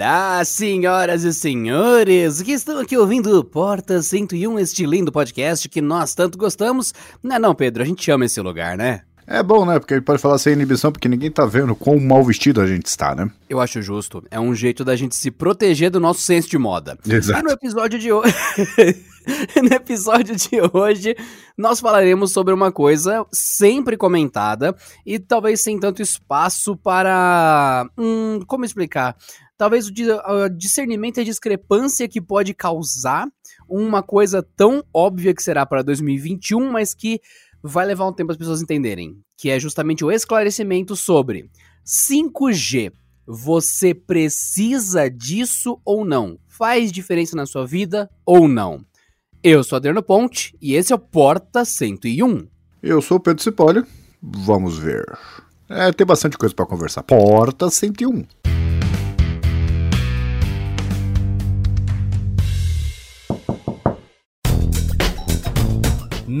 Olá, senhoras e senhores que estão aqui ouvindo o Porta 101, este lindo podcast que nós tanto gostamos. Não é não, Pedro, a gente ama esse lugar, né? É bom, né? Porque ele pode falar sem inibição, porque ninguém tá vendo quão mal vestido a gente está, né? Eu acho justo. É um jeito da gente se proteger do nosso senso de moda. Exato. E no episódio de hoje. no episódio de hoje, nós falaremos sobre uma coisa sempre comentada e talvez sem tanto espaço para. Hum, como explicar? Talvez o discernimento e a discrepância que pode causar uma coisa tão óbvia que será para 2021, mas que vai levar um tempo as pessoas entenderem, que é justamente o esclarecimento sobre 5G. Você precisa disso ou não? Faz diferença na sua vida ou não? Eu sou Adriano Ponte e esse é o Porta 101. Eu sou Pedro Cipolli. Vamos ver. É, tem bastante coisa para conversar. Porta 101.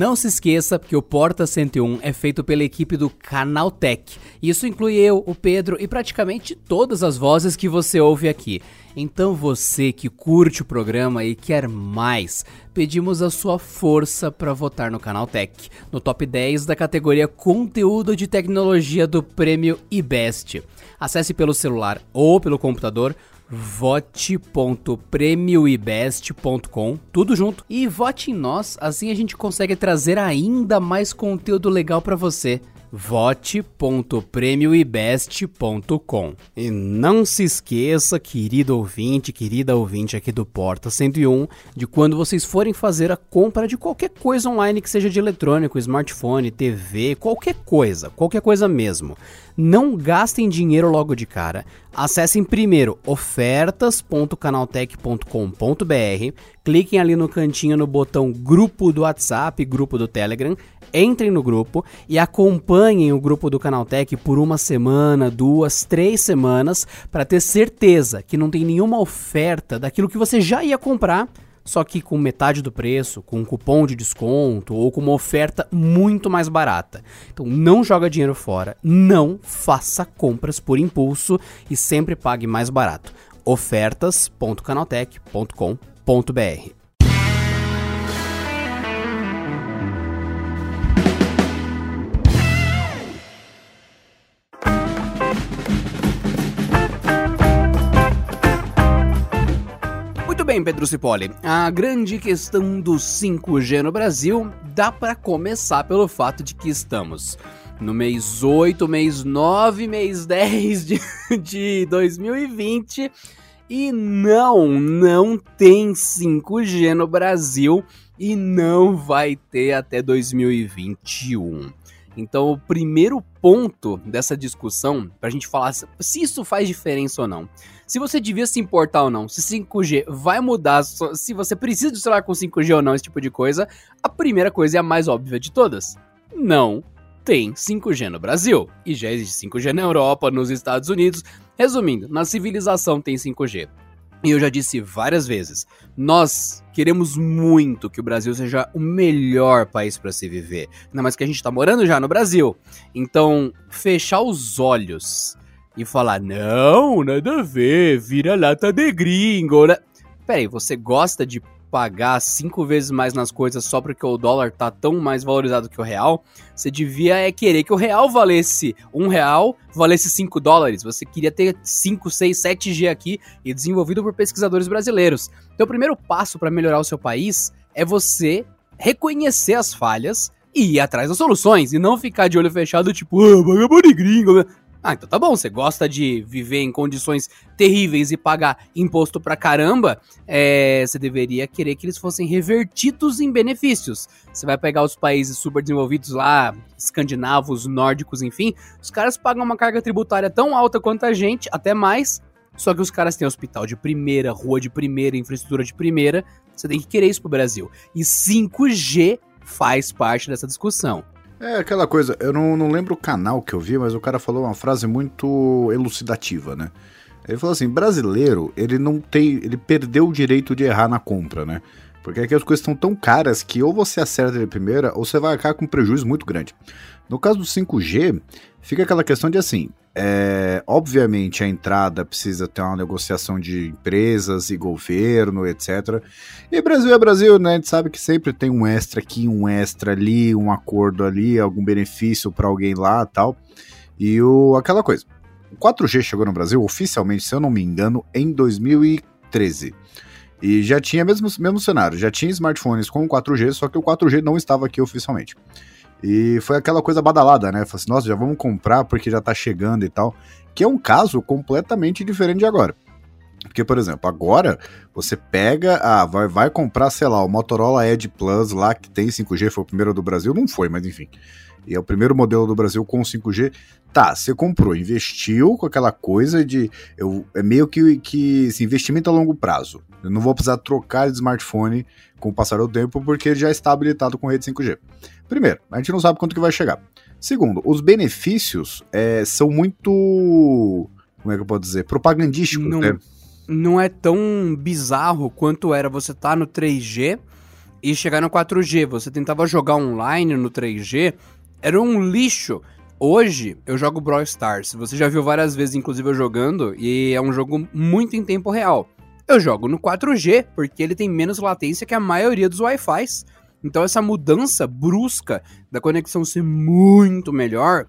Não se esqueça que o Porta 101 é feito pela equipe do Canaltech. Isso inclui eu, o Pedro e praticamente todas as vozes que você ouve aqui. Então você que curte o programa e quer mais, pedimos a sua força para votar no Canaltech, no top 10 da categoria Conteúdo de Tecnologia do Prêmio IBEST. Acesse pelo celular ou pelo computador vote.premioibest.com, tudo junto. E vote em nós, assim a gente consegue trazer ainda mais conteúdo legal para você vote.premioibest.com. E não se esqueça, querido ouvinte, querida ouvinte aqui do Porta 101, de quando vocês forem fazer a compra de qualquer coisa online que seja de eletrônico, smartphone, TV, qualquer coisa, qualquer coisa mesmo. Não gastem dinheiro logo de cara. Acessem primeiro ofertas.canaltech.com.br, cliquem ali no cantinho no botão grupo do WhatsApp, grupo do Telegram, entrem no grupo e acompanhem o grupo do Canaltech por uma semana, duas, três semanas, para ter certeza que não tem nenhuma oferta daquilo que você já ia comprar, só que com metade do preço, com um cupom de desconto ou com uma oferta muito mais barata. Então não joga dinheiro fora, não faça compras por impulso e sempre pague mais barato. ofertas.canaltech.com.br bem, Pedro Cipoli, a grande questão do 5G no Brasil dá para começar pelo fato de que estamos no mês 8, mês 9, mês 10 de, de 2020 e não, não tem 5G no Brasil e não vai ter até 2021. Então, o primeiro ponto dessa discussão, para a gente falar se isso faz diferença ou não, se você devia se importar ou não, se 5G vai mudar, se você precisa de celular com 5G ou não, esse tipo de coisa, a primeira coisa é a mais óbvia de todas. Não tem 5G no Brasil. E já existe 5G na Europa, nos Estados Unidos. Resumindo, na civilização tem 5G. E eu já disse várias vezes, nós queremos muito que o Brasil seja o melhor país para se viver. Ainda mais que a gente está morando já no Brasil. Então, fechar os olhos e falar, não, nada a ver, vira lata de gringo, né? Peraí, você gosta de pagar cinco vezes mais nas coisas só porque o dólar tá tão mais valorizado que o real, você devia é querer que o real valesse um real, valesse 5 dólares. Você queria ter 5, 6, 7G aqui e desenvolvido por pesquisadores brasileiros. Então o primeiro passo para melhorar o seu país é você reconhecer as falhas e ir atrás das soluções e não ficar de olho fechado tipo, ah, vagabundo gringo. Ah, então tá bom, você gosta de viver em condições terríveis e pagar imposto pra caramba, é, você deveria querer que eles fossem revertidos em benefícios. Você vai pegar os países super desenvolvidos lá, escandinavos, nórdicos, enfim, os caras pagam uma carga tributária tão alta quanto a gente, até mais, só que os caras têm hospital de primeira, rua de primeira, infraestrutura de primeira, você tem que querer isso pro Brasil. E 5G faz parte dessa discussão. É aquela coisa, eu não, não lembro o canal que eu vi, mas o cara falou uma frase muito elucidativa, né? Ele falou assim: brasileiro, ele não tem. Ele perdeu o direito de errar na compra, né? Porque aqui as coisas estão tão caras que ou você acerta de primeira ou você vai acabar com um prejuízo muito grande. No caso do 5G, fica aquela questão de assim, é, obviamente a entrada precisa ter uma negociação de empresas e governo, etc. E Brasil é Brasil, né? A gente sabe que sempre tem um extra aqui, um extra ali, um acordo ali, algum benefício para alguém lá tal. E o, aquela coisa. O 4G chegou no Brasil oficialmente, se eu não me engano, em 2013. E já tinha mesmo mesmo cenário, já tinha smartphones com 4G, só que o 4G não estava aqui oficialmente. E foi aquela coisa badalada, né? Falei assim, nossa, já vamos comprar porque já tá chegando e tal. Que é um caso completamente diferente de agora. Porque, por exemplo, agora você pega, ah, vai, vai comprar, sei lá, o Motorola Edge Plus lá que tem 5G, foi o primeiro do Brasil, não foi, mas enfim. E é o primeiro modelo do Brasil com 5G. Tá, você comprou, investiu com aquela coisa de. Eu, é meio que, que esse investimento a longo prazo. Eu não vou precisar trocar de smartphone com o passar do tempo porque ele já está habilitado com rede 5G. Primeiro, a gente não sabe quanto que vai chegar. Segundo, os benefícios é, são muito. Como é que eu posso dizer? Propagandísticos, não, né? Não é tão bizarro quanto era você estar tá no 3G e chegar no 4G. Você tentava jogar online no 3G, era um lixo. Hoje eu jogo Brawl Stars. Você já viu várias vezes, inclusive eu jogando, e é um jogo muito em tempo real. Eu jogo no 4G, porque ele tem menos latência que a maioria dos Wi-Fis. Então essa mudança brusca da conexão ser muito melhor,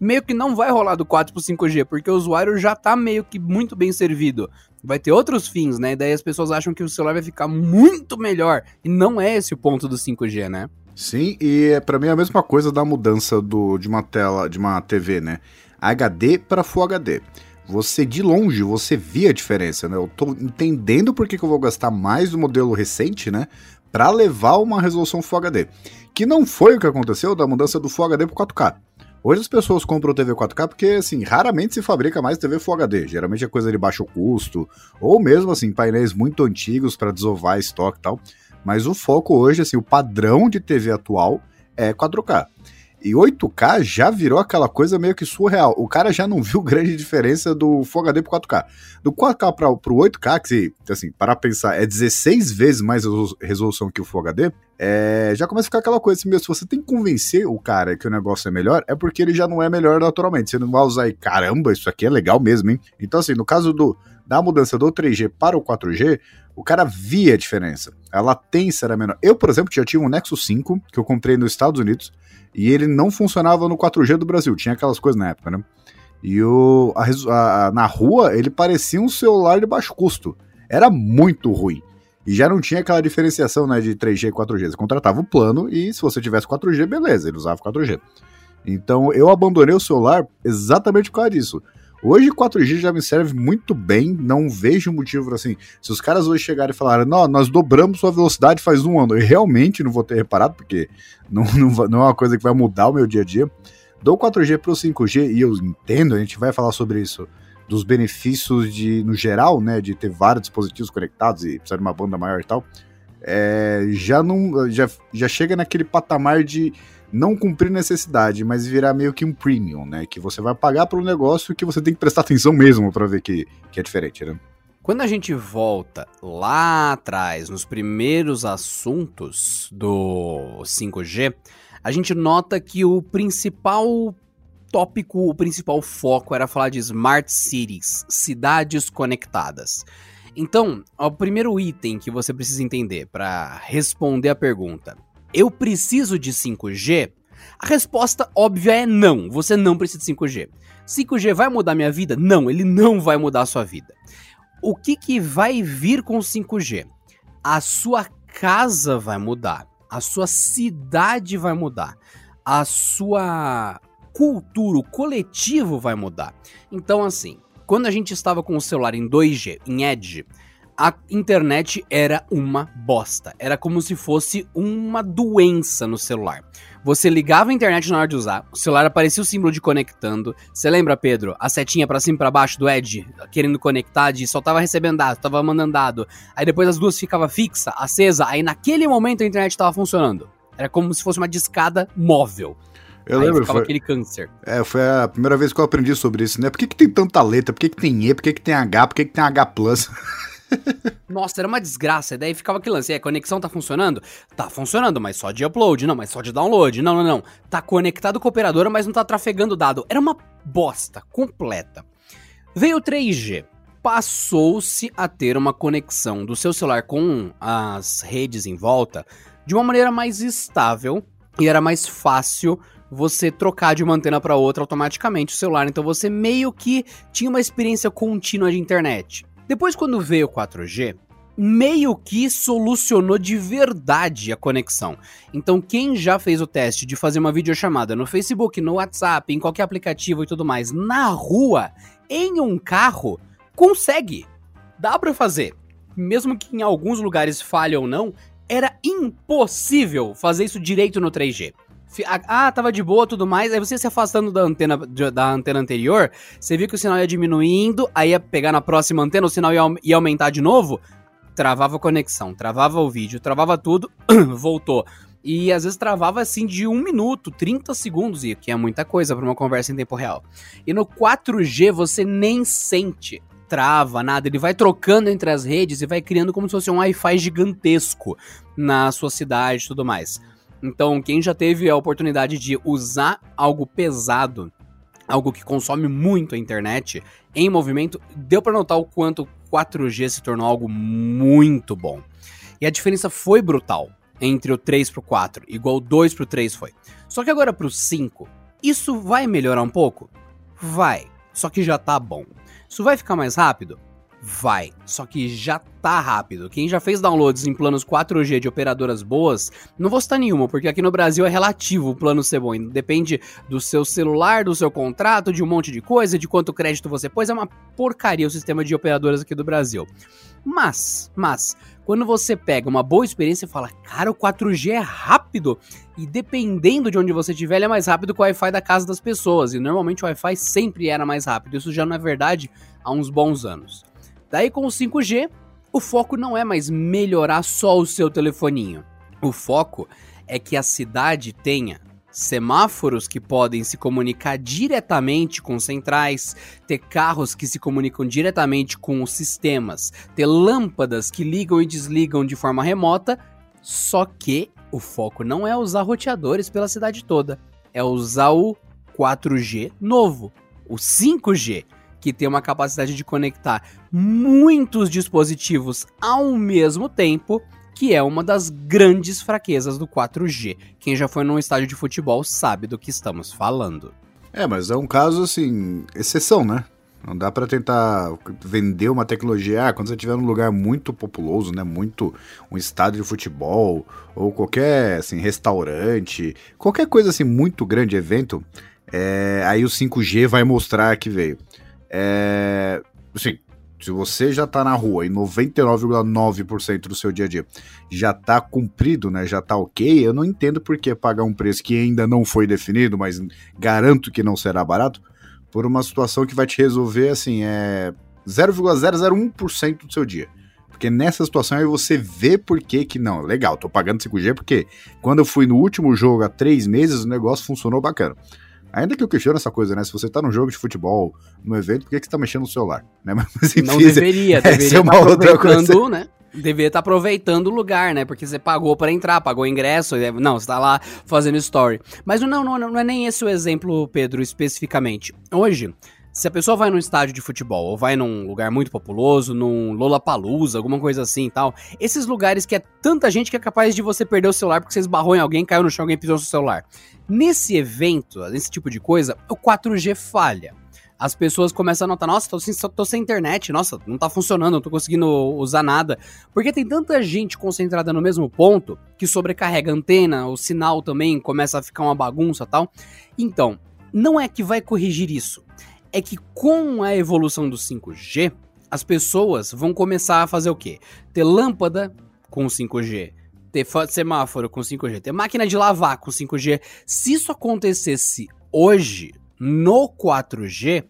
meio que não vai rolar do 4 pro 5G, porque o usuário já tá meio que muito bem servido. Vai ter outros fins, né? E daí as pessoas acham que o celular vai ficar muito melhor. E não é esse o ponto do 5G, né? Sim, e é para mim é a mesma coisa da mudança do, de uma tela, de uma TV, né? HD para Full HD você de longe, você via a diferença, né? Eu tô entendendo por que, que eu vou gastar mais do modelo recente, né? Para levar uma resolução Full HD. Que não foi o que aconteceu da mudança do Full HD pro 4K. Hoje as pessoas compram TV 4K porque, assim, raramente se fabrica mais TV Full HD. Geralmente é coisa de baixo custo, ou mesmo, assim, painéis muito antigos para desovar estoque e tal. Mas o foco hoje, assim, o padrão de TV atual é 4K. E 8K já virou aquela coisa meio que surreal. O cara já não viu grande diferença do Full HD pro 4K. Do 4K para pro 8K, que assim, para pensar, é 16 vezes mais resolução que o Full HD, é, já começa a ficar aquela coisa assim, meu, se você tem que convencer o cara que o negócio é melhor, é porque ele já não é melhor naturalmente. Você não vai usar e caramba, isso aqui é legal mesmo, hein? Então assim, no caso do da mudança do 3G para o 4G, o cara via a diferença. A latência era menor. Eu, por exemplo, já tinha um Nexus 5 que eu comprei nos Estados Unidos e ele não funcionava no 4G do Brasil, tinha aquelas coisas na época, né? E o, a, a, na rua ele parecia um celular de baixo custo. Era muito ruim. E já não tinha aquela diferenciação né, de 3G e 4G. Você contratava o plano e se você tivesse 4G, beleza, ele usava 4G. Então eu abandonei o celular exatamente por causa disso. Hoje 4G já me serve muito bem, não vejo motivo assim. Se os caras hoje chegarem e falarem, não, nós dobramos sua velocidade faz um ano, eu realmente não vou ter reparado, porque não, não, não é uma coisa que vai mudar o meu dia a dia. Dou 4G para o 5G e eu entendo, a gente vai falar sobre isso, dos benefícios de, no geral, né, de ter vários dispositivos conectados e precisar de uma banda maior e tal. É, já não já, já chega naquele patamar de não cumprir necessidade, mas virar meio que um premium, né? Que você vai pagar pelo negócio que você tem que prestar atenção mesmo para ver que, que é diferente, né? Quando a gente volta lá atrás, nos primeiros assuntos do 5G, a gente nota que o principal tópico, o principal foco era falar de smart cities, cidades conectadas. Então, o primeiro item que você precisa entender para responder a pergunta: eu preciso de 5G? A resposta óbvia é não, você não precisa de 5G. 5G vai mudar minha vida? Não, ele não vai mudar a sua vida. O que, que vai vir com 5G? A sua casa vai mudar, a sua cidade vai mudar, a sua cultura, o coletivo vai mudar. Então, assim, quando a gente estava com o celular em 2G, em Edge, a internet era uma bosta. Era como se fosse uma doença no celular. Você ligava a internet na hora de usar, o celular aparecia o símbolo de conectando. Você lembra, Pedro? A setinha para cima e pra baixo do Edge, querendo conectar, de só tava recebendo dado, tava mandando dado. Aí depois as duas ficava fixa, acesa, aí naquele momento a internet tava funcionando. Era como se fosse uma discada móvel. Eu Aí lembro, foi, aquele câncer. É, foi a primeira vez que eu aprendi sobre isso, né? Por que, que tem tanta letra? Por que, que tem E? Por que, que tem H? Por que, que tem H+. Nossa, era uma desgraça. Daí ficava aquele lance. E a conexão tá funcionando? Tá funcionando, mas só de upload. Não, mas só de download. Não, não, não. Tá conectado com a operadora, mas não tá trafegando dado. Era uma bosta completa. Veio o 3G. Passou-se a ter uma conexão do seu celular com as redes em volta de uma maneira mais estável e era mais fácil você trocar de uma antena para outra automaticamente o celular. Então você meio que tinha uma experiência contínua de internet. Depois, quando veio o 4G, meio que solucionou de verdade a conexão. Então, quem já fez o teste de fazer uma videochamada no Facebook, no WhatsApp, em qualquer aplicativo e tudo mais, na rua, em um carro, consegue. Dá para fazer. Mesmo que em alguns lugares falhe ou não, era impossível fazer isso direito no 3G. Ah, tava de boa, tudo mais. Aí você se afastando da antena, da antena anterior, você viu que o sinal ia diminuindo, aí ia pegar na próxima antena, o sinal ia, aumentar de novo. Travava a conexão, travava o vídeo, travava tudo, voltou. E às vezes travava assim de um minuto, 30 segundos, e que é muita coisa para uma conversa em tempo real. E no 4G você nem sente trava, nada. Ele vai trocando entre as redes e vai criando como se fosse um Wi-Fi gigantesco na sua cidade e tudo mais. Então, quem já teve a oportunidade de usar algo pesado, algo que consome muito a internet, em movimento, deu para notar o quanto 4G se tornou algo muito bom. E a diferença foi brutal entre o 3 pro 4, igual o 2 pro 3 foi. Só que agora pro 5, isso vai melhorar um pouco? Vai. Só que já tá bom. Isso vai ficar mais rápido? Vai, só que já tá rápido. Quem já fez downloads em planos 4G de operadoras boas, não vou citar nenhuma, porque aqui no Brasil é relativo o plano ser bom. Depende do seu celular, do seu contrato, de um monte de coisa, de quanto crédito você pôs. É uma porcaria o sistema de operadoras aqui do Brasil. Mas, mas, quando você pega uma boa experiência e fala, cara, o 4G é rápido, e dependendo de onde você estiver, ele é mais rápido que o Wi-Fi da casa das pessoas, e normalmente o Wi-Fi sempre era mais rápido, isso já não é verdade há uns bons anos. Daí com o 5G, o foco não é mais melhorar só o seu telefoninho, o foco é que a cidade tenha semáforos que podem se comunicar diretamente com centrais, ter carros que se comunicam diretamente com os sistemas, ter lâmpadas que ligam e desligam de forma remota, só que o foco não é usar roteadores pela cidade toda, é usar o 4G novo, o 5G, que tem uma capacidade de conectar muitos dispositivos ao mesmo tempo que é uma das grandes fraquezas do 4G. Quem já foi num estádio de futebol sabe do que estamos falando. É, mas é um caso assim, exceção, né? Não dá para tentar vender uma tecnologia, ah, quando você estiver num lugar muito populoso, né, muito um estádio de futebol ou qualquer assim restaurante, qualquer coisa assim muito grande evento, é, aí o 5G vai mostrar que veio. É, assim, se você já tá na rua e 99,9% do seu dia a dia já tá cumprido, né, já tá ok, eu não entendo por que pagar um preço que ainda não foi definido, mas garanto que não será barato, por uma situação que vai te resolver, assim, é 0,001% do seu dia. Porque nessa situação aí você vê por que que não, legal, tô pagando 5G porque quando eu fui no último jogo há três meses o negócio funcionou bacana. Ainda que eu questiono essa coisa, né? Se você tá num jogo de futebol, num evento, por que, que você tá mexendo no celular? Né? Mas, enfim, não deveria, deveria é uma tá outra coisa. né? Deveria estar tá aproveitando o lugar, né? Porque você pagou para entrar, pagou ingresso. Não, você tá lá fazendo story. Mas não, não, não é nem esse o exemplo, Pedro, especificamente. Hoje, se a pessoa vai num estádio de futebol ou vai num lugar muito populoso, num Lollapalooza, alguma coisa assim e tal, esses lugares que é tanta gente que é capaz de você perder o celular porque você esbarrou em alguém, caiu no chão, alguém pisou no seu celular. Nesse evento, nesse tipo de coisa, o 4G falha. As pessoas começam a notar, nossa, tô sem, tô sem internet, nossa, não tá funcionando, não tô conseguindo usar nada. Porque tem tanta gente concentrada no mesmo ponto que sobrecarrega a antena, o sinal também começa a ficar uma bagunça tal. Então, não é que vai corrigir isso é que com a evolução do 5G, as pessoas vão começar a fazer o quê? Ter lâmpada com 5G, ter semáforo com 5G, ter máquina de lavar com 5G. Se isso acontecesse hoje no 4G,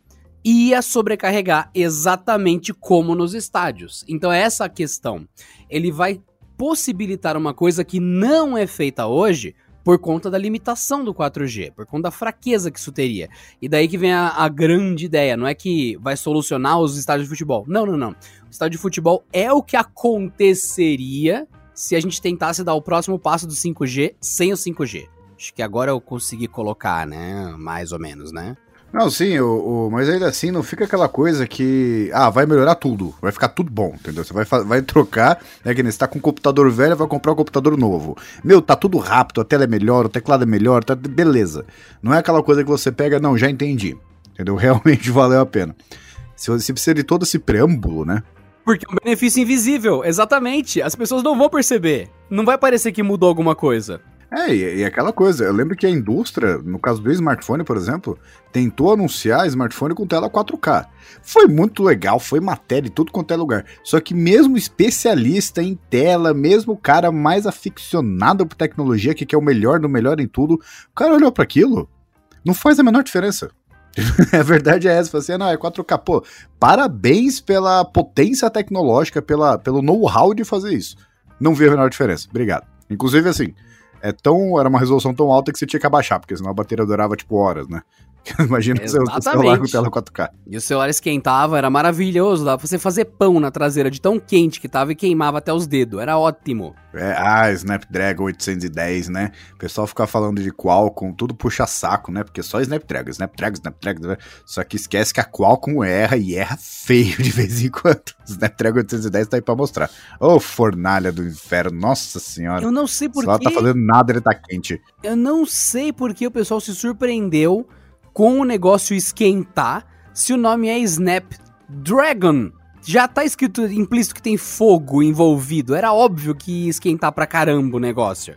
ia sobrecarregar exatamente como nos estádios. Então essa questão. Ele vai possibilitar uma coisa que não é feita hoje por conta da limitação do 4G, por conta da fraqueza que isso teria. E daí que vem a, a, grande ideia, não é que vai solucionar os estádios de futebol. Não, não, não. O estádio de futebol é o que aconteceria se a gente tentasse dar o próximo passo do 5G sem o 5G. Acho que agora eu consegui colocar, né? Mais ou menos, né? Não, sim, o, o, mas ainda assim não fica aquela coisa que. Ah, vai melhorar tudo, vai ficar tudo bom, entendeu? Você vai, vai trocar, né? Que nem você tá com um computador velho, vai comprar um computador novo. Meu, tá tudo rápido, a tela é melhor, o teclado é melhor, tá beleza. Não é aquela coisa que você pega, não, já entendi. Entendeu? Realmente valeu a pena. Se você precisa de todo esse preâmbulo, né? Porque é um benefício invisível, exatamente. As pessoas não vão perceber. Não vai parecer que mudou alguma coisa. É, e, e, aquela coisa, eu lembro que a indústria, no caso do smartphone, por exemplo, tentou anunciar smartphone com tela 4K. Foi muito legal, foi matéria e tudo quanto é lugar. Só que mesmo especialista em tela, mesmo o cara mais aficionado por tecnologia, que quer o melhor do melhor em tudo, o cara olhou para aquilo, não faz a menor diferença. a verdade é essa, assim, não, é 4K. Pô, parabéns pela potência tecnológica, pela, pelo know-how de fazer isso. Não vi a menor diferença. Obrigado. Inclusive, assim, é tão, era uma resolução tão alta que você tinha que abaixar, porque senão a bateria durava tipo horas, né? Imagina seu celular com tela 4K. E o celular esquentava, era maravilhoso, dava pra você fazer pão na traseira de tão quente que tava e queimava até os dedos, era ótimo. É, ah, Snapdragon 810, né? O pessoal fica falando de Qualcomm, tudo puxa saco, né? Porque só Snapdragon, Snapdragon, Snapdragon, só que esquece que a Qualcomm erra e erra feio de vez em quando. Snapdragon 810 tá aí pra mostrar. Ô, oh, fornalha do inferno, nossa senhora. Eu não sei por que... O tá fazendo nada, ele tá quente. Eu não sei por que o pessoal se surpreendeu com o negócio esquentar se o nome é Snapdragon. Já tá escrito implícito que tem fogo envolvido. Era óbvio que ia esquentar pra caramba o negócio.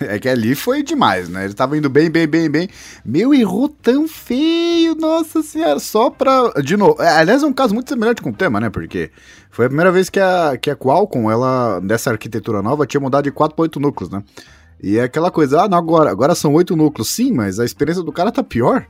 É que ali foi demais, né? Ele tava indo bem, bem, bem, bem. Meu, errou tão feio, nossa senhora. Só pra. De novo. É, aliás, é um caso muito semelhante com o tema, né? Porque foi a primeira vez que a, que a Qualcomm, ela, dessa arquitetura nova, tinha mudado de 4 para 8 núcleos, né? E é aquela coisa, ah, não, agora, agora são oito núcleos. Sim, mas a experiência do cara tá pior.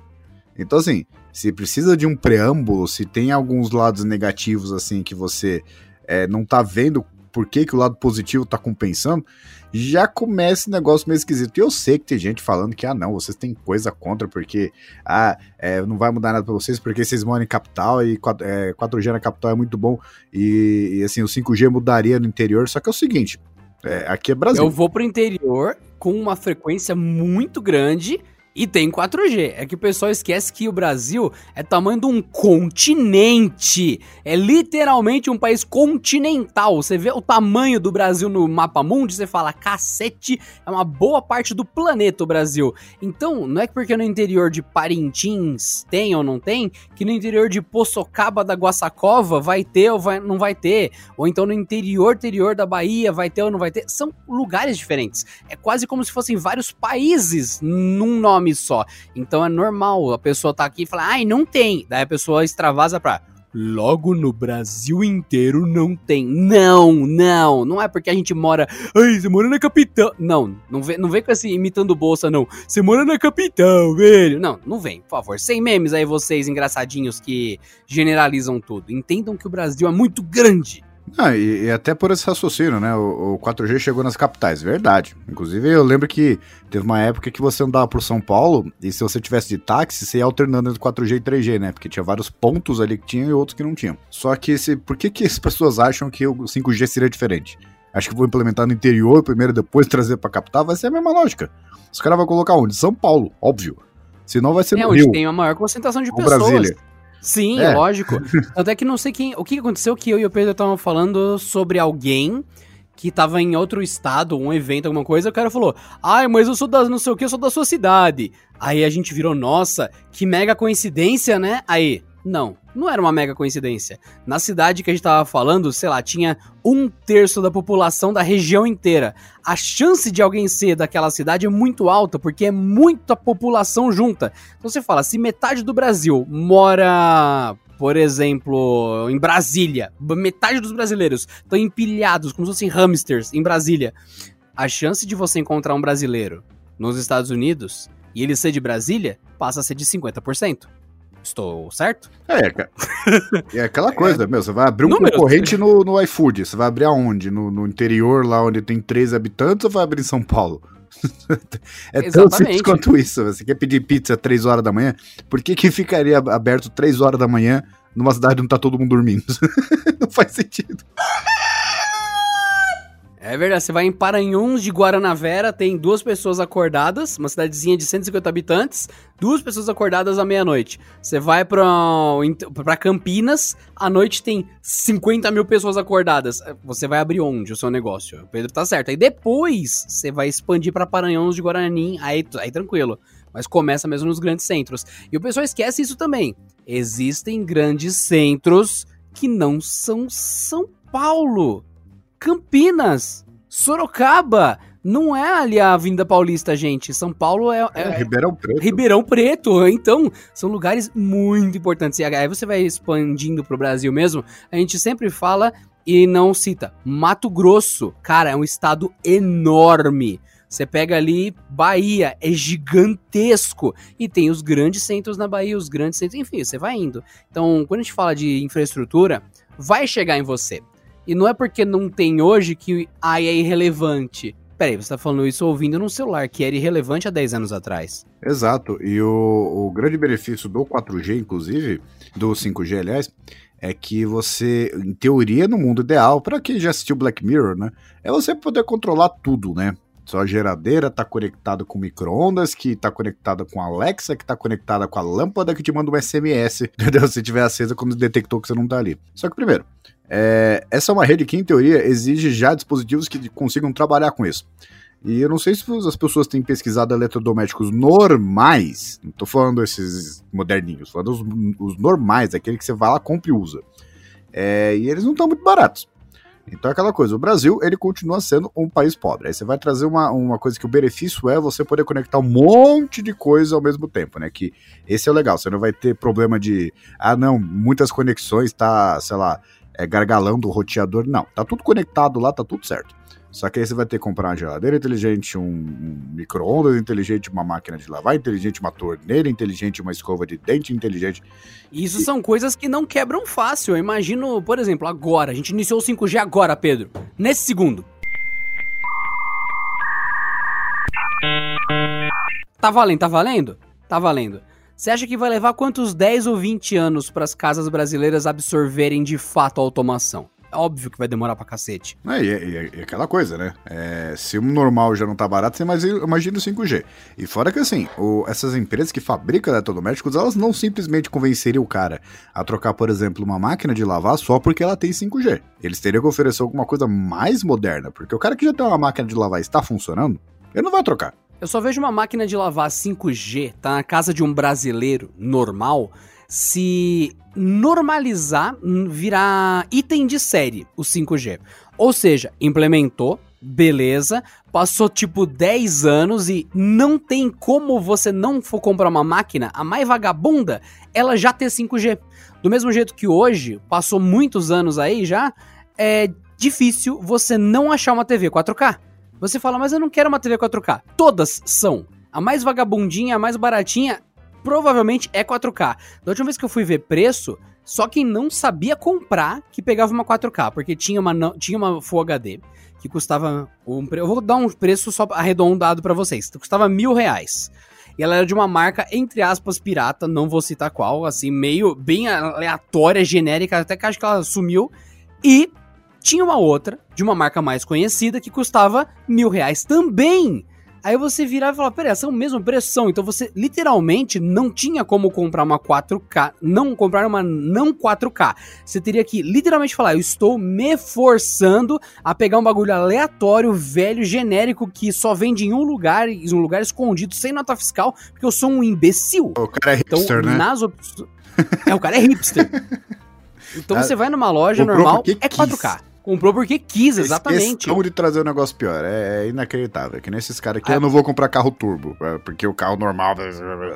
Então, assim, se precisa de um preâmbulo, se tem alguns lados negativos, assim, que você é, não tá vendo por que, que o lado positivo tá compensando, já começa esse negócio meio esquisito. E eu sei que tem gente falando que, ah, não, vocês têm coisa contra, porque, ah, é, não vai mudar nada pra vocês, porque vocês moram em capital e 4, é, 4G na capital é muito bom, e, e assim, o 5G mudaria no interior. Só que é o seguinte, é, aqui é Brasil. Eu vou pro interior com uma frequência muito grande e tem 4G. É que o pessoal esquece que o Brasil é tamanho de um continente. É literalmente um país continental. Você vê o tamanho do Brasil no mapa mundo, você fala, cacete, é uma boa parte do planeta o Brasil. Então, não é porque no interior de Parintins tem ou não tem, que no interior de Poçocaba da Guaçacova vai ter ou vai, não vai ter. Ou então no interior, interior da Bahia vai ter ou não vai ter. São lugares diferentes. É quase como se fossem vários países num nome nome só. Então é normal a pessoa tá aqui e falar, ai, não tem. Daí a pessoa extravasa pra. Logo no Brasil inteiro não tem. Não, não. Não é porque a gente mora. Ai, você mora na capital. Não, não vem, não vem com esse imitando bolsa, não. Você mora na capital, velho. Não, não vem, por favor. Sem memes aí, vocês engraçadinhos que generalizam tudo. Entendam que o Brasil é muito grande. Ah, e, e, até por esse raciocínio, né? O, o, 4G chegou nas capitais, verdade. Inclusive, eu lembro que teve uma época que você andava por São Paulo e se você tivesse de táxi, você ia alternando entre 4G e 3G, né? Porque tinha vários pontos ali que tinham e outros que não tinham. Só que esse, por que, que as pessoas acham que o 5G seria diferente? Acho que vou implementar no interior primeiro, depois trazer pra capital, vai ser a mesma lógica. Os caras vão colocar onde? São Paulo, óbvio. Senão vai ser é, no onde Rio. tem a maior concentração de pessoas. Brasília. Sim, é. lógico. Até que não sei quem. O que aconteceu que eu e o Pedro estavam falando sobre alguém que tava em outro estado, um evento, alguma coisa, o cara falou: Ai, mas eu sou da não sei o que, eu sou da sua cidade. Aí a gente virou, nossa, que mega coincidência, né? Aí, não, não era uma mega coincidência. Na cidade que a gente tava falando, sei lá, tinha um terço da população da região inteira. A chance de alguém ser daquela cidade é muito alta, porque é muita população junta. Então você fala, se metade do Brasil mora por exemplo, em Brasília, metade dos brasileiros estão empilhados como se fossem hamsters em Brasília. A chance de você encontrar um brasileiro nos Estados Unidos e ele ser de Brasília passa a ser de 50%. Estou certo? É, cara. É aquela coisa, meu. Você vai abrir um Números. concorrente no, no iFood. Você vai abrir aonde? No, no interior, lá onde tem 13 habitantes, ou vai abrir em São Paulo? é tão simples Exatamente. quanto isso. Você quer pedir pizza às 3 horas da manhã? Por que, que ficaria aberto 3 horas da manhã numa cidade onde tá todo mundo dormindo? Não faz sentido. É verdade, você vai em Paranhões de Guaranavera, tem duas pessoas acordadas, uma cidadezinha de 150 habitantes, duas pessoas acordadas à meia-noite. Você vai pra, Campinas, à noite tem 50 mil pessoas acordadas. Você vai abrir onde o seu negócio? O Pedro tá certo. Aí depois você vai expandir pra Paranhões de Guarani, aí, aí tranquilo. Mas começa mesmo nos grandes centros. E o pessoal esquece isso também. Existem grandes centros que não são São Paulo. Campinas, Sorocaba, não é ali a Avenida Paulista, gente. São Paulo é, é- É, Ribeirão Preto. Ribeirão Preto. Então, são lugares muito importantes. E aí você vai expandindo pro Brasil mesmo. A gente sempre fala e não cita. Mato Grosso, cara, é um estado enorme. Você pega ali Bahia, é gigantesco. E tem os grandes centros na Bahia, os grandes centros, enfim, você vai indo. Então, quando a gente fala de infraestrutura, vai chegar em você. E não é porque não tem hoje que ai, é irrelevante. Peraí, você tá falando isso ouvindo num celular, que era irrelevante há 10 anos atrás. Exato. E o, o grande benefício do 4G, inclusive, do 5G, aliás, é que você, em teoria, no mundo ideal, pra quem já assistiu Black Mirror, né? É você poder controlar tudo, né? Sua geladeira tá conectada com micro-ondas, que tá conectada com a Alexa, que tá conectada com a lâmpada que te manda um SMS, entendeu? Se tiver acesa quando detectou que você não tá ali. Só que primeiro, é, essa é uma rede que, em teoria, exige já dispositivos que consigam trabalhar com isso. E eu não sei se as pessoas têm pesquisado eletrodomésticos normais, não tô falando esses moderninhos, falando os, os normais, aquele que você vai lá, compra e usa. É, e eles não estão muito baratos. Então é aquela coisa, o Brasil, ele continua sendo um país pobre. Aí você vai trazer uma, uma coisa que o benefício é você poder conectar um monte de coisa ao mesmo tempo, né? Que esse é o legal, você não vai ter problema de, ah não, muitas conexões, tá, sei lá, é, gargalando o roteador. Não, tá tudo conectado lá, tá tudo certo. Só que aí você vai ter que comprar uma geladeira inteligente, um, um micro-ondas inteligente, uma máquina de lavar inteligente, uma torneira inteligente, uma escova de dente inteligente. Isso são coisas que não quebram fácil. Eu imagino, por exemplo, agora. A gente iniciou o 5G agora, Pedro. Nesse segundo. Tá valendo, tá valendo? Tá valendo. Você acha que vai levar quantos 10 ou 20 anos para as casas brasileiras absorverem de fato a automação? Óbvio que vai demorar pra cacete. É, e, e- e aquela coisa, né? É, se o normal já não tá barato, você imagina, imagina o 5G. E fora que assim, o- essas empresas que fabricam eletrodomésticos, elas não simplesmente convenceriam o cara a trocar, por exemplo, uma máquina de lavar só porque ela tem 5G. Eles teriam que oferecer alguma coisa mais moderna, porque o cara que já tem uma máquina de lavar e está funcionando, ele não vai trocar. Eu só vejo uma máquina de lavar 5G, tá na casa de um brasileiro normal, se normalizar, virar item de série, o 5G. Ou seja, implementou, beleza, passou tipo 10 anos e não tem como você não for comprar uma máquina, a mais vagabunda, ela já ter 5G. Do mesmo jeito que hoje, passou muitos anos aí já, é difícil você não achar uma TV 4K. Você fala, mas eu não quero uma TV 4K. Todas são. A mais vagabundinha, a mais baratinha, provavelmente é 4K. Da última vez que eu fui ver preço, só quem não sabia comprar que pegava uma 4K, porque tinha uma, tinha uma Full HD que custava um Eu vou dar um preço só arredondado pra vocês. Custava mil reais. E ela era de uma marca, entre aspas, pirata, não vou citar qual, assim, meio bem aleatória, genérica, até que acho que ela sumiu. E tinha uma outra, de uma marca mais conhecida, que custava mil reais também. Aí você virava e falava, peraí, são o mesmo preço? São. Então você literalmente não tinha como comprar uma 4K, não comprar uma não 4K. Você teria que literalmente falar, eu estou me forçando a pegar um bagulho aleatório, velho, genérico, que só vende em um lugar, em um lugar escondido, sem nota fiscal, porque eu sou um imbecil. O cara é Então, hipster, né? nas opções. É, o cara é hipster. Então Ah, você vai numa loja normal, é quis. 4K. Comprou porque quis, exatamente. questão de trazer um negócio pior. É, é inacreditável. Que nesses caras aqui Ah, eu não vou comprar carro turbo. é, Porque o carro normal.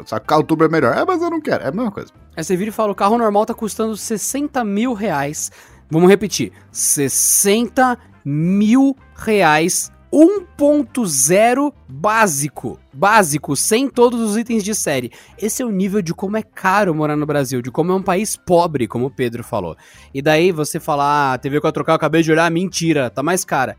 Só que o carro turbo é melhor. É, mas eu não quero. É a mesma coisa. Aí você vira e fala, o carro normal tá custando 60 mil reais. Vamos repetir. 60 mil reais 1.0 básico. Básico, sem todos os itens de série. Esse é o nível de como é caro morar no Brasil, de como é um país pobre, como o Pedro falou. E daí você falar, ah, TV 4K, eu acabei de olhar, mentira, tá mais cara.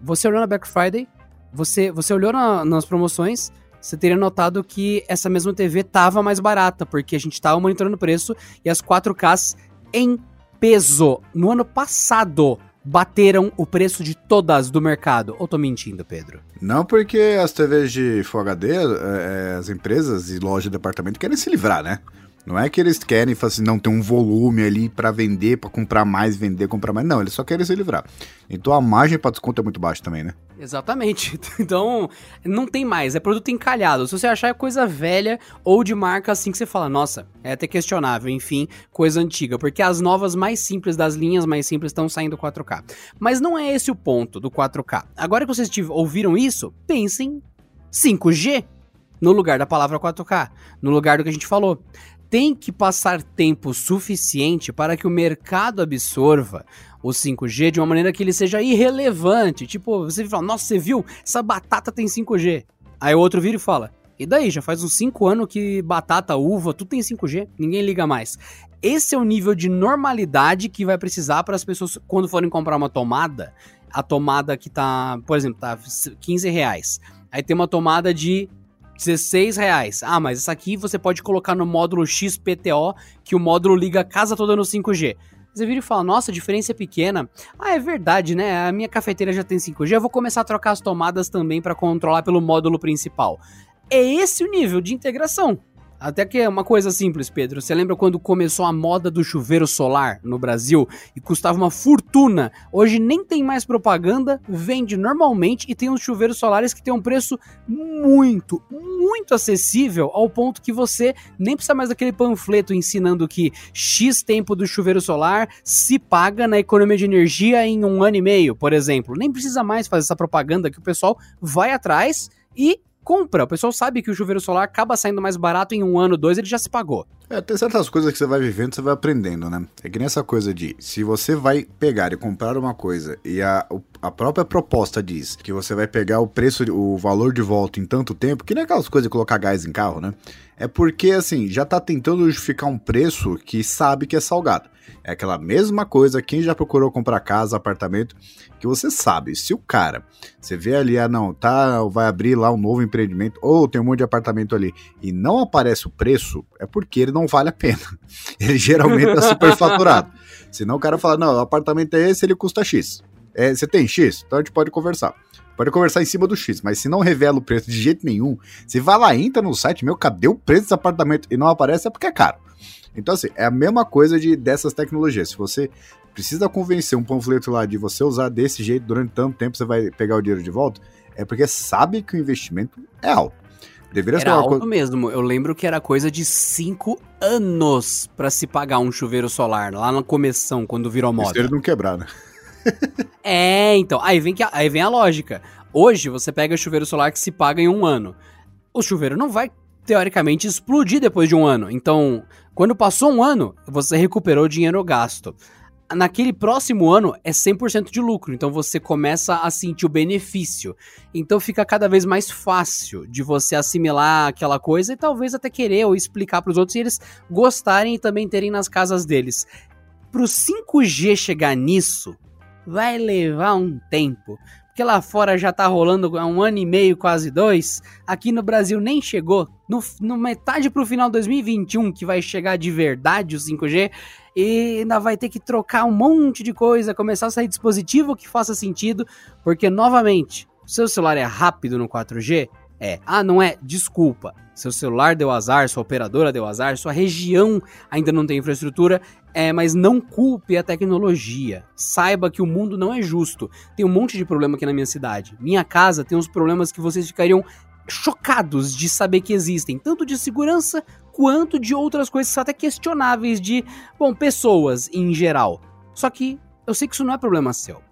Você olhou na Black Friday, você, você olhou na, nas promoções, você teria notado que essa mesma TV tava mais barata, porque a gente tava monitorando o preço e as 4Ks em peso no ano passado bateram o preço de todas do mercado. Ou tô mentindo, Pedro? Não, porque as TVs de Full HD, é, é, as empresas e lojas de departamento querem se livrar, né? Não é que eles querem assim, não ter um volume ali para vender, para comprar mais, vender, comprar mais. Não, eles só querem se livrar. Então a margem para desconto é muito baixa também, né? Exatamente. Então, não tem mais, é produto encalhado. Se você achar é coisa velha ou de marca assim que você fala, nossa, é até questionável, enfim, coisa antiga, porque as novas mais simples das linhas mais simples estão saindo 4K. Mas não é esse o ponto do 4K. Agora que vocês ouviram isso, pensem 5G no lugar da palavra 4K, no lugar do que a gente falou tem que passar tempo suficiente para que o mercado absorva o 5G de uma maneira que ele seja irrelevante. Tipo, você fala, nossa, você viu? Essa batata tem 5G. Aí o outro vira e fala, e daí? Já faz uns 5 anos que batata, uva, tudo tem 5G, ninguém liga mais. Esse é o nível de normalidade que vai precisar para as pessoas, quando forem comprar uma tomada, a tomada que tá, por exemplo, tá 15 reais. Aí tem uma tomada de 16 reais. Ah, mas essa aqui você pode colocar no módulo XPTO, que o módulo liga a casa toda no 5G. Você vira e fala, nossa, a diferença é pequena. Ah, é verdade, né? A minha cafeteira já tem 5G, eu vou começar a trocar as tomadas também para controlar pelo módulo principal. É esse o nível de integração. Até que é uma coisa simples, Pedro. Você lembra quando começou a moda do chuveiro solar no Brasil e custava uma fortuna? Hoje nem tem mais propaganda, vende normalmente e tem uns chuveiros solares que tem um preço muito, muito acessível ao ponto que você nem precisa mais daquele panfleto ensinando que X tempo do chuveiro solar se paga na economia de energia em um ano e meio, por exemplo. Nem precisa mais fazer essa propaganda que o pessoal vai atrás e compra. O pessoal sabe que o chuveiro solar acaba saindo mais barato em um ano, dois, ele já se pagou. É, tem certas coisas que você vai vivendo, você vai aprendendo, né? É que nessa coisa de se você vai pegar e comprar uma coisa e a, a própria proposta diz que você vai pegar o preço, o valor de volta em tanto tempo, que é aquelas coisas de colocar gás em carro, né? É porque, assim, já tá tentando justificar um preço que sabe que é salgado. É aquela mesma coisa, quem já procurou comprar casa, apartamento, que você sabe, se o cara, você vê ali, ah não, tá, vai abrir lá um novo empreendimento, ou tem um monte de apartamento ali, e não aparece o preço, é porque ele não vale a pena. Ele geralmente é superfaturado. Senão o cara fala, não, o apartamento é esse, ele custa X. É, você tem X? Então a gente pode conversar. Pode conversar em cima do X, mas se não revela o preço de jeito nenhum, você vai lá, entra no site, meu, cadê o preço desse apartamento? E não aparece, é porque é caro. Então, assim, é a mesma coisa de dessas tecnologias. Se você precisa convencer um panfleto lá de você usar desse jeito durante tanto tempo, você vai pegar o dinheiro de volta, é porque sabe que o investimento é alto. Deveria era alto coisa... mesmo. Eu lembro que era coisa de 5 anos para se pagar um chuveiro solar, lá na começão, quando virou moda. Ele não quebrar, né? é, então. Aí vem, que a, aí vem a lógica. Hoje, você pega chuveiro solar que se paga em um ano. O chuveiro não vai, teoricamente, explodir depois de um ano. Então, quando passou um ano, você recuperou o dinheiro gasto. Naquele próximo ano é 100% de lucro, então você começa a sentir o benefício. Então fica cada vez mais fácil de você assimilar aquela coisa e talvez até querer ou explicar para os outros e eles gostarem e também terem nas casas deles. Para o 5G chegar nisso, vai levar um tempo porque lá fora já tá rolando há um ano e meio, quase dois. Aqui no Brasil nem chegou. No, no metade pro final de 2021, que vai chegar de verdade o 5G, e ainda vai ter que trocar um monte de coisa, começar a sair dispositivo que faça sentido, porque novamente, seu celular é rápido no 4G, é. Ah, não é? Desculpa. Seu celular deu azar, sua operadora deu azar, sua região ainda não tem infraestrutura, é, mas não culpe a tecnologia. Saiba que o mundo não é justo. Tem um monte de problema aqui na minha cidade. Minha casa tem uns problemas que vocês ficariam chocados de saber que existem, tanto de segurança quanto de outras coisas até questionáveis de, bom, pessoas em geral. Só que eu sei que isso não é problema seu.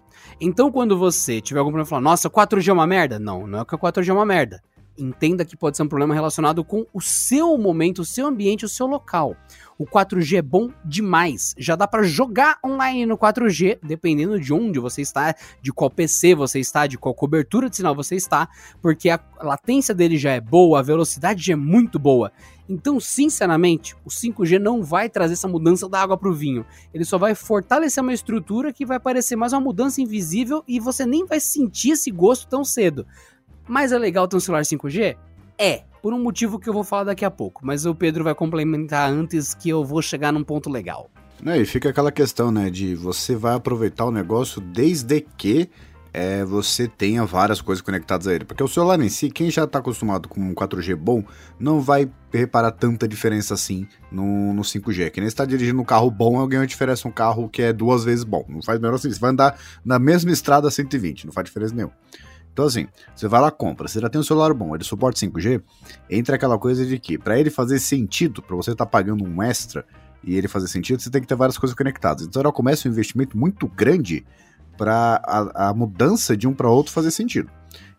Então, quando você tiver algum problema e falar, nossa, 4G é uma merda? Não, não é que a 4G é uma merda. Entenda que pode ser um problema relacionado com o seu momento, o seu ambiente, o seu local. O 4G é bom demais. Já dá para jogar online no 4G, dependendo de onde você está, de qual PC você está, de qual cobertura de sinal você está, porque a latência dele já é boa, a velocidade já é muito boa. Então, sinceramente, o 5G não vai trazer essa mudança da água para o vinho. Ele só vai fortalecer uma estrutura que vai parecer mais uma mudança invisível e você nem vai sentir esse gosto tão cedo. Mas é legal ter um celular 5G? É, por um motivo que eu vou falar daqui a pouco, mas o Pedro vai complementar antes que eu vou chegar num ponto legal. É, e fica aquela questão, né, de você vai aproveitar o negócio desde que é, você tenha várias coisas conectadas a ele. Porque o celular em si, quem já está acostumado com um 4G bom, não vai reparar tanta diferença assim no, no 5G. Que nem está dirigindo um carro bom, alguém vai diferença um carro que é duas vezes bom. Não faz menor assim. Você vai andar na mesma estrada a 120, não faz diferença nenhuma. Então, assim, você vai lá, compra, você já tem um celular bom, ele suporta 5G, entra aquela coisa de que, para ele fazer sentido, para você estar tá pagando um extra e ele fazer sentido, você tem que ter várias coisas conectadas. Então, ela começa um investimento muito grande para a, a, mudança de um para outro fazer sentido.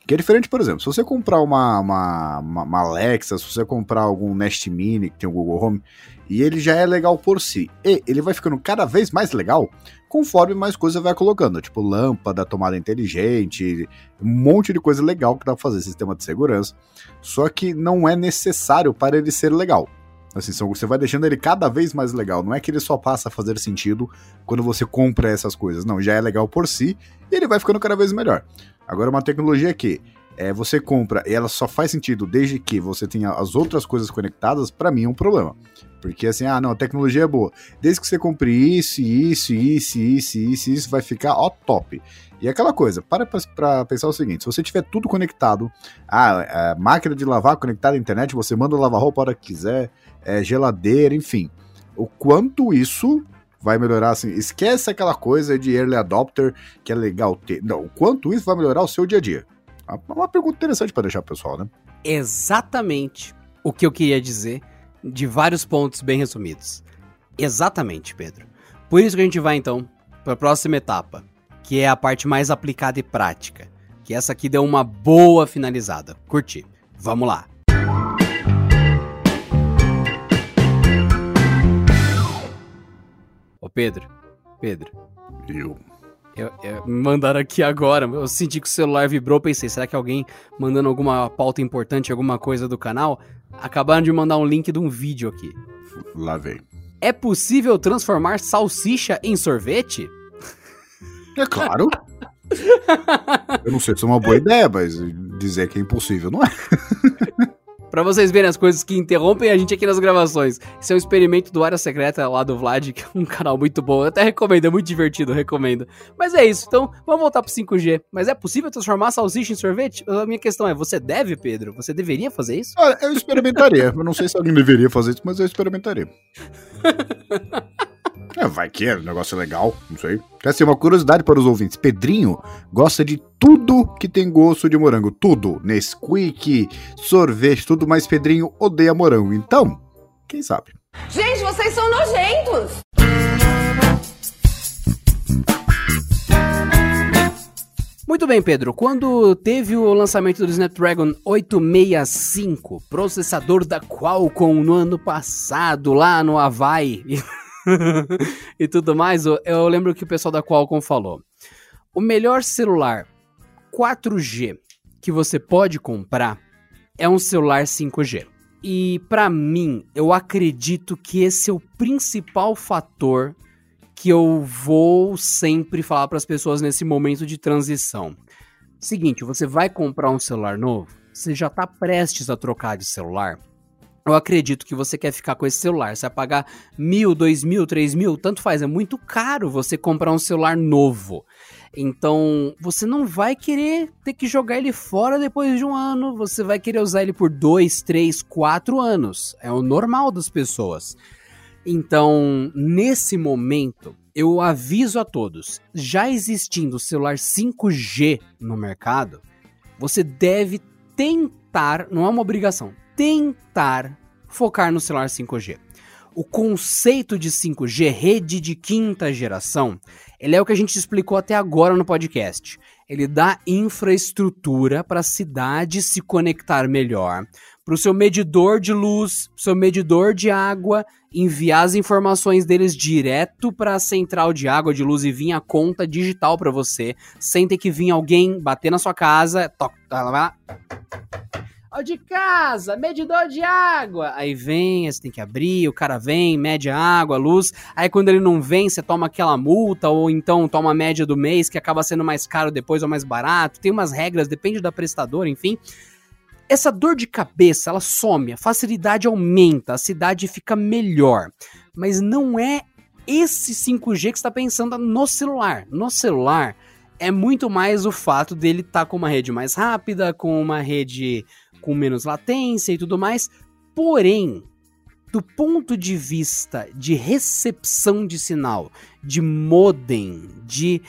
Que é diferente, por exemplo, se você comprar uma, uma, uma, Alexa, se você comprar algum Nest Mini que tem o Google Home, e ele já é legal por si, e ele vai ficando cada vez mais legal conforme mais coisa vai colocando, tipo lâmpada, tomada inteligente, um monte de coisa legal que dá pra fazer, sistema de segurança. Só que não é necessário para ele ser legal. Assim, você vai deixando ele cada vez mais legal. Não é que ele só passa a fazer sentido quando você compra essas coisas. Não, já é legal por si e ele vai ficando cada vez melhor. Agora, uma tecnologia que é, você compra e ela só faz sentido desde que você tenha as outras coisas conectadas, para mim é um problema. Porque assim, ah, não, a tecnologia é boa. Desde que você compre isso, isso, isso, isso, isso, isso, vai ficar ó top. E aquela coisa, para pra pensar o seguinte: se você tiver tudo conectado, a, a máquina de lavar conectada à internet, você manda lavar roupa a hora que quiser, é, geladeira, enfim. O quanto isso vai melhorar, assim, esquece aquela coisa de early adopter que é legal ter. Não, o quanto isso vai melhorar o seu dia a dia? É uma pergunta interessante para deixar pro pessoal, né? Exatamente o que eu queria dizer, de vários pontos bem resumidos. Exatamente, Pedro. Por isso que a gente vai então para a próxima etapa, que é a parte mais aplicada e prática. Que essa aqui deu uma boa finalizada. Curti. Vamos lá. Ô Pedro, Pedro. Eu. Eu, eu, me mandaram aqui agora. Eu senti que o celular vibrou. Pensei, será que alguém mandando alguma pauta importante, alguma coisa do canal? Acabaram de mandar um link de um vídeo aqui. Lá vem. É possível transformar salsicha em sorvete? É claro. eu não sei se é uma boa ideia, mas dizer que é impossível, não é? Pra vocês verem as coisas que interrompem a gente aqui nas gravações. Isso é um experimento do Área Secreta lá do Vlad, que é um canal muito bom. Eu até recomendo, é muito divertido, recomendo. Mas é isso, então vamos voltar pro 5G. Mas é possível transformar salsicha em sorvete? A minha questão é, você deve, Pedro? Você deveria fazer isso? Ah, eu experimentaria. eu não sei se alguém deveria fazer isso, mas eu experimentaria. É, vai que é um negócio legal, não sei. Quer ser uma curiosidade para os ouvintes. Pedrinho gosta de tudo que tem gosto de morango. Tudo. Nesquik, sorvete, tudo, mas Pedrinho odeia morango. Então, quem sabe? Gente, vocês são nojentos! Muito bem, Pedro. Quando teve o lançamento do Snapdragon 865, processador da Qualcomm no ano passado, lá no Havaí, e tudo mais, eu lembro que o pessoal da Qualcomm falou: o melhor celular 4G que você pode comprar é um celular 5G. E para mim, eu acredito que esse é o principal fator que eu vou sempre falar para as pessoas nesse momento de transição. Seguinte, você vai comprar um celular novo, você já está prestes a trocar de celular, eu acredito que você quer ficar com esse celular. Você vai pagar mil, dois mil, três mil, tanto faz. É muito caro você comprar um celular novo. Então, você não vai querer ter que jogar ele fora depois de um ano. Você vai querer usar ele por dois, três, quatro anos. É o normal das pessoas. Então, nesse momento, eu aviso a todos: já existindo celular 5G no mercado, você deve tentar, não é uma obrigação, tentar focar no celular 5G. O conceito de 5G, rede de quinta geração, ele é o que a gente explicou até agora no podcast. Ele dá infraestrutura para a cidade se conectar melhor, para o seu medidor de luz, seu medidor de água, enviar as informações deles direto para a central de água, de luz e vir a conta digital para você, sem ter que vir alguém bater na sua casa, toca lá Ó de casa, medidor de água. Aí vem, você tem que abrir, o cara vem, mede a água, a luz. Aí quando ele não vem, você toma aquela multa, ou então toma a média do mês, que acaba sendo mais caro depois ou mais barato. Tem umas regras, depende da prestadora, enfim. Essa dor de cabeça, ela some, a facilidade aumenta, a cidade fica melhor. Mas não é esse 5G que está pensando no celular. No celular é muito mais o fato dele estar tá com uma rede mais rápida, com uma rede com menos latência e tudo mais. Porém, do ponto de vista de recepção de sinal, de modem, de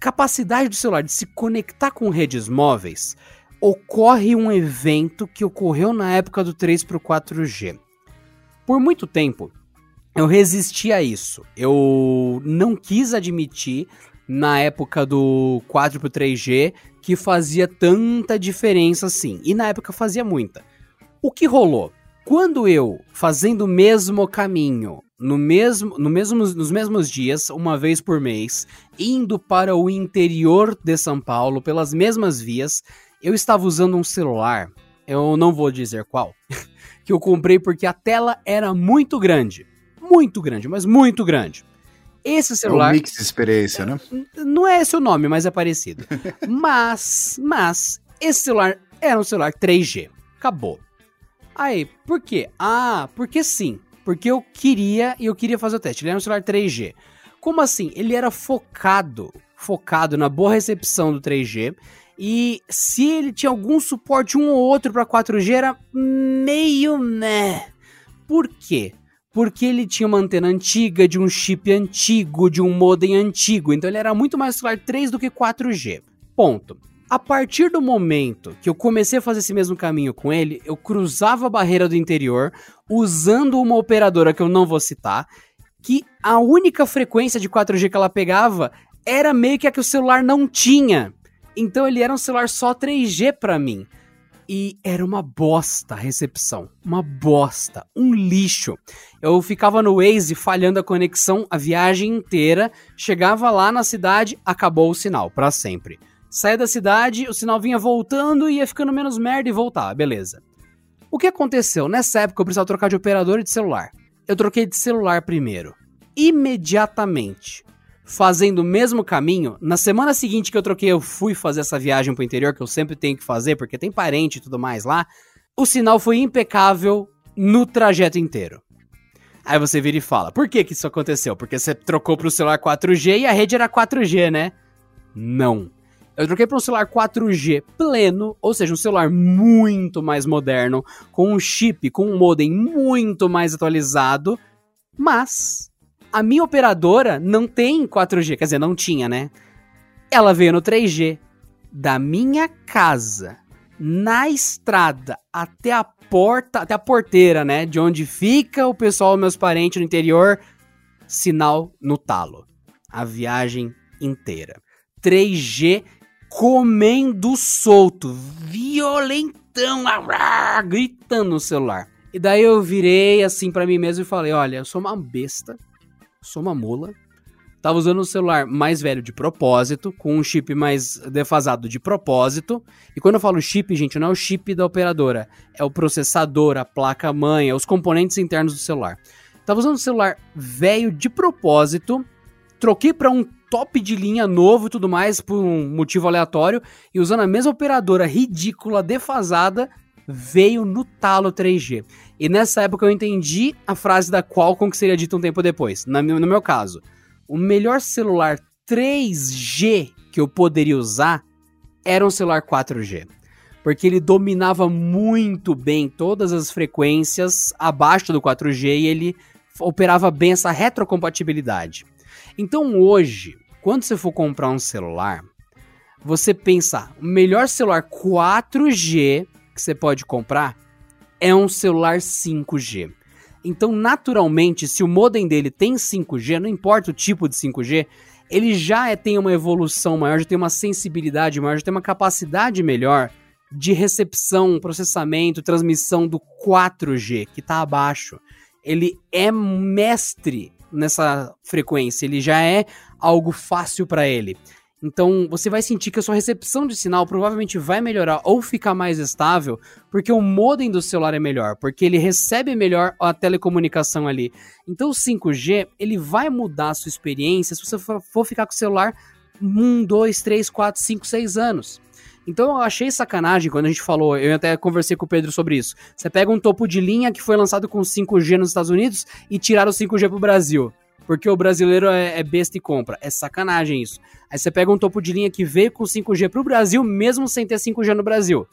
capacidade do celular de se conectar com redes móveis, ocorre um evento que ocorreu na época do 3 para o 4G. Por muito tempo, eu resisti a isso. Eu não quis admitir na época do 4 pro 3G que fazia tanta diferença assim. E na época fazia muita. O que rolou? Quando eu, fazendo o mesmo caminho, no mesmo, no mesmo, nos mesmos dias, uma vez por mês, indo para o interior de São Paulo, pelas mesmas vias, eu estava usando um celular, eu não vou dizer qual, que eu comprei porque a tela era muito grande. Muito grande, mas muito grande. Esse celular. É um mix de experiência, né? Não é esse o nome, mas é parecido. mas, mas, esse celular era um celular 3G. Acabou. Aí, por quê? Ah, porque sim. Porque eu queria e eu queria fazer o teste. Ele era um celular 3G. Como assim? Ele era focado, focado na boa recepção do 3G. E se ele tinha algum suporte um ou outro para 4G, era meio né. Por quê? Porque ele tinha uma antena antiga, de um chip antigo, de um modem antigo, então ele era muito mais celular 3 do que 4G. Ponto. A partir do momento que eu comecei a fazer esse mesmo caminho com ele, eu cruzava a barreira do interior usando uma operadora que eu não vou citar, que a única frequência de 4G que ela pegava era meio que a que o celular não tinha. Então ele era um celular só 3G para mim e era uma bosta a recepção. Uma bosta. Um lixo. Eu ficava no Waze falhando a conexão a viagem inteira, chegava lá na cidade, acabou o sinal, para sempre. Saía da cidade, o sinal vinha voltando e ia ficando menos merda e voltava, beleza. O que aconteceu? Nessa época eu precisava trocar de operador e de celular. Eu troquei de celular primeiro. Imediatamente fazendo o mesmo caminho. Na semana seguinte que eu troquei, eu fui fazer essa viagem pro interior, que eu sempre tenho que fazer, porque tem parente e tudo mais lá. O sinal foi impecável no trajeto inteiro. Aí você vira e fala: por que, que isso aconteceu? Porque você trocou pro celular 4G e a rede era 4G, né? Não. Eu troquei para um celular 4G pleno, ou seja, um celular muito mais moderno, com um chip, com um modem muito mais atualizado, mas a minha operadora não tem 4G, quer dizer, não tinha, né? Ela veio no 3G. Da minha casa, na estrada, até a porta, até a porteira, né? De onde fica o pessoal, meus parentes no interior, sinal no talo. A viagem inteira. 3G comendo solto, violentão, gritando no celular. E daí eu virei assim para mim mesmo e falei: olha, eu sou uma besta sou uma mula. Tava usando um celular mais velho de propósito, com um chip mais defasado de propósito. E quando eu falo chip, gente, não é o chip da operadora, é o processador, a placa-mãe, é os componentes internos do celular. Tava usando um celular velho de propósito, troquei para um top de linha novo e tudo mais por um motivo aleatório e usando a mesma operadora ridícula, defasada, veio no talo 3G. E nessa época eu entendi a frase da Qualcomm que seria dita um tempo depois. no meu caso, o melhor celular 3G que eu poderia usar era um celular 4G. Porque ele dominava muito bem todas as frequências abaixo do 4G e ele operava bem essa retrocompatibilidade. Então hoje, quando você for comprar um celular, você pensa, o melhor celular 4G que você pode comprar é um celular 5G. Então, naturalmente, se o modem dele tem 5G, não importa o tipo de 5G, ele já é, tem uma evolução maior, já tem uma sensibilidade maior, já tem uma capacidade melhor de recepção, processamento, transmissão do 4G, que está abaixo. Ele é mestre nessa frequência, ele já é algo fácil para ele. Então você vai sentir que a sua recepção de sinal provavelmente vai melhorar ou ficar mais estável, porque o modem do celular é melhor, porque ele recebe melhor a telecomunicação ali. Então o 5G ele vai mudar a sua experiência se você for ficar com o celular 1, 2, 3, 4, 5, 6 anos. Então eu achei sacanagem quando a gente falou, eu até conversei com o Pedro sobre isso. Você pega um topo de linha que foi lançado com 5G nos Estados Unidos e tiraram o 5G pro Brasil porque o brasileiro é, é, besta e compra. É sacanagem isso. Aí você pega um topo de linha que veio com 5G pro Brasil, mesmo sem ter 5G no Brasil.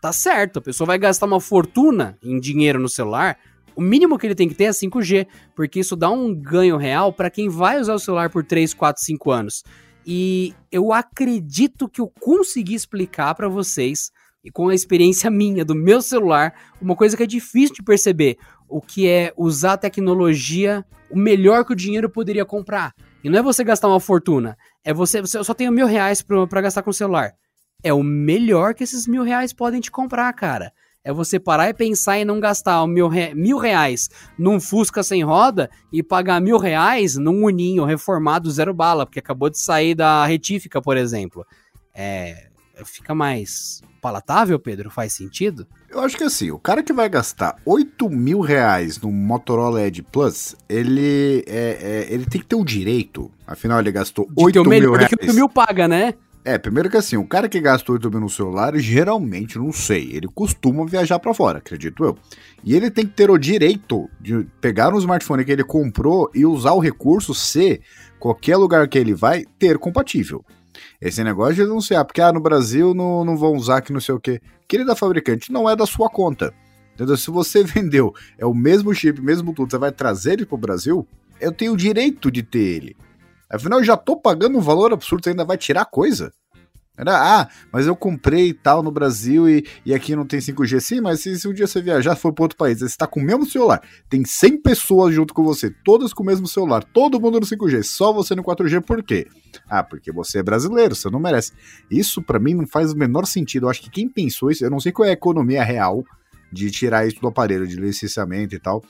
Tá certo, a pessoa vai gastar uma fortuna em dinheiro no celular. O mínimo que ele tem que ter é 5G, porque isso dá um ganho real para quem vai usar o celular por 3, 4, 5 anos. E eu acredito que eu consegui explicar para vocês e com a experiência minha do meu celular, uma coisa que é difícil de perceber o que é usar a tecnologia o melhor que o dinheiro poderia comprar. E não é você gastar uma fortuna, é você, você só tem mil reais para gastar com o celular. É o melhor que esses mil reais podem te comprar, cara. É você parar e pensar em não gastar mil, re, mil reais num Fusca sem roda e pagar mil reais num Uninho reformado zero bala, porque acabou de sair da retífica, por exemplo. É, fica mais palatável, Pedro? Faz sentido? Eu acho que assim, o cara que vai gastar 8 mil reais no Motorola Edge Plus, ele, é, é, ele tem que ter o direito. Afinal, ele gastou de 8 mil melhor, reais. Que 8 mil paga, né? É, primeiro que assim, o cara que gasta 8 mil no celular, geralmente, não sei, ele costuma viajar para fora, acredito eu. E ele tem que ter o direito de pegar um smartphone que ele comprou e usar o recurso se qualquer lugar que ele vai ter compatível. Esse negócio de denunciar, porque ah, no Brasil não, não vão usar que não sei o quê. Querida fabricante, não é da sua conta. Entendeu? Se você vendeu, é o mesmo chip, mesmo tudo, você vai trazer ele pro Brasil, eu tenho o direito de ter ele. Afinal, eu já tô pagando um valor absurdo, você ainda vai tirar coisa? Era, ah, mas eu comprei tal no Brasil e, e aqui não tem 5G. Sim, mas se, se um dia você viajar for para outro país, você está com o mesmo celular, tem 100 pessoas junto com você, todas com o mesmo celular, todo mundo no 5G, só você no 4G, por quê? Ah, porque você é brasileiro, você não merece. Isso para mim não faz o menor sentido. Eu acho que quem pensou isso, eu não sei qual é a economia real de tirar isso do aparelho de licenciamento e tal,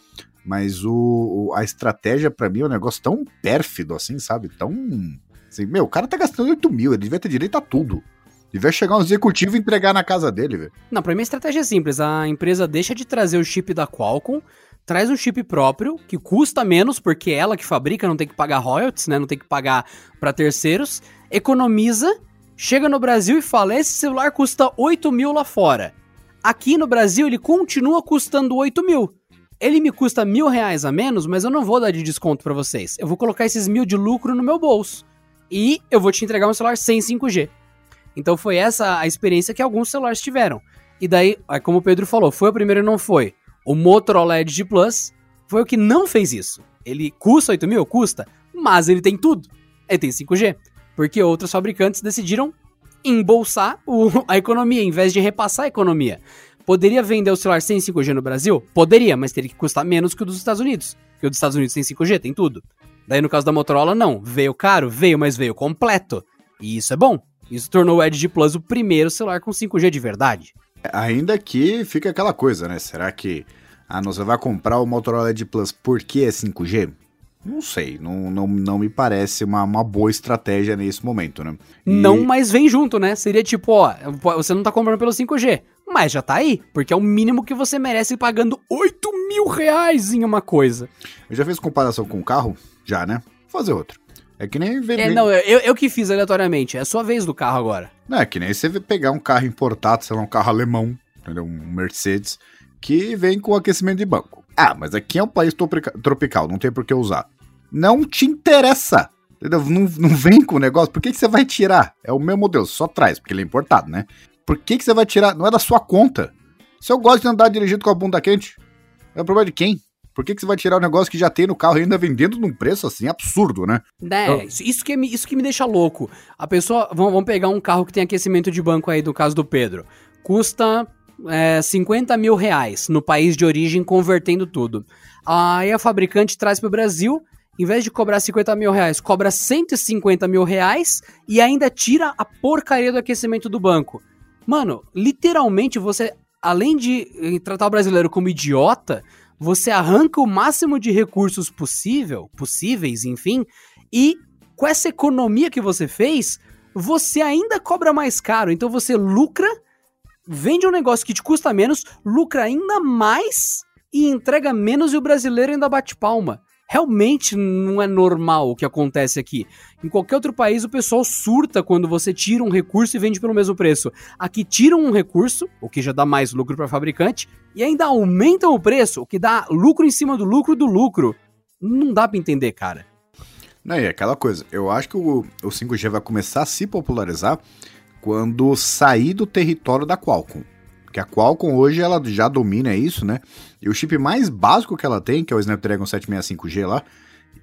mas o, o a estratégia para mim é um negócio tão pérfido assim, sabe? Tão Assim, meu, o cara tá gastando 8 mil, ele devia ter direito a tudo. Devia chegar um executivo e entregar na casa dele, velho. Não, pra mim a estratégia é simples. A empresa deixa de trazer o chip da Qualcomm, traz um chip próprio, que custa menos, porque é ela que fabrica, não tem que pagar royalties, né? Não tem que pagar para terceiros. Economiza, chega no Brasil e fala: esse celular custa 8 mil lá fora. Aqui no Brasil ele continua custando 8 mil. Ele me custa mil reais a menos, mas eu não vou dar de desconto para vocês. Eu vou colocar esses mil de lucro no meu bolso e eu vou te entregar um celular sem 5G. Então foi essa a experiência que alguns celulares tiveram. E daí, como o Pedro falou, foi o primeiro e não foi. O Motorola Edge Plus foi o que não fez isso. Ele custa 8 mil? Custa. Mas ele tem tudo. Ele tem 5G. Porque outros fabricantes decidiram embolsar o, a economia, em vez de repassar a economia. Poderia vender o celular sem 5G no Brasil? Poderia, mas teria que custar menos que o dos Estados Unidos. Porque o dos Estados Unidos tem 5G, tem tudo. Daí no caso da Motorola, não. Veio caro? Veio, mas veio completo. E isso é bom. Isso tornou o Edge Plus o primeiro celular com 5G de verdade. Ainda que fica aquela coisa, né? Será que ah, você vai comprar o Motorola Edge Plus porque é 5G? Não sei, não, não, não me parece uma, uma boa estratégia nesse momento, né? E... Não, mas vem junto, né? Seria tipo, ó, você não tá comprando pelo 5G, mas já tá aí, porque é o mínimo que você merece pagando 8 mil reais em uma coisa. Eu já fiz comparação com o carro, já, né? Vou fazer outro. É que nem... É, não, eu, eu que fiz aleatoriamente, é a sua vez do carro agora. Não, é que nem você pegar um carro importado, sei lá, um carro alemão, entendeu? Um Mercedes, que vem com aquecimento de banco. Ah, mas aqui é um país tropical, não tem por que usar. Não te interessa, entendeu? Não, não vem com o negócio, por que, que você vai tirar? É o mesmo modelo, só traz, porque ele é importado, né? Por que, que você vai tirar? Não é da sua conta. Se eu gosto de andar dirigindo com a bunda quente, é o problema de quem? Por que, que você vai tirar o negócio que já tem no carro e ainda vendendo num preço assim absurdo, né? É, isso que, me, isso que me deixa louco. A pessoa. Vamos, pegar um carro que tem aquecimento de banco aí, no caso do Pedro. Custa é, 50 mil reais no país de origem, convertendo tudo. Aí a fabricante traz para o Brasil, em vez de cobrar 50 mil reais, cobra 150 mil reais e ainda tira a porcaria do aquecimento do banco. Mano, literalmente você, além de eh, tratar o brasileiro como idiota, você arranca o máximo de recursos possível, possíveis, enfim, e com essa economia que você fez, você ainda cobra mais caro. Então você lucra, vende um negócio que te custa menos, lucra ainda mais e entrega menos e o brasileiro ainda bate palma. Realmente não é normal o que acontece aqui. Em qualquer outro país, o pessoal surta quando você tira um recurso e vende pelo mesmo preço. Aqui tiram um recurso, o que já dá mais lucro para fabricante, e ainda aumentam o preço, o que dá lucro em cima do lucro do lucro. Não dá para entender, cara. Não, é aquela coisa. Eu acho que o, o 5G vai começar a se popularizar quando sair do território da Qualcomm. Porque a Qualcomm hoje ela já domina isso, né? E o chip mais básico que ela tem, que é o Snapdragon 765G lá,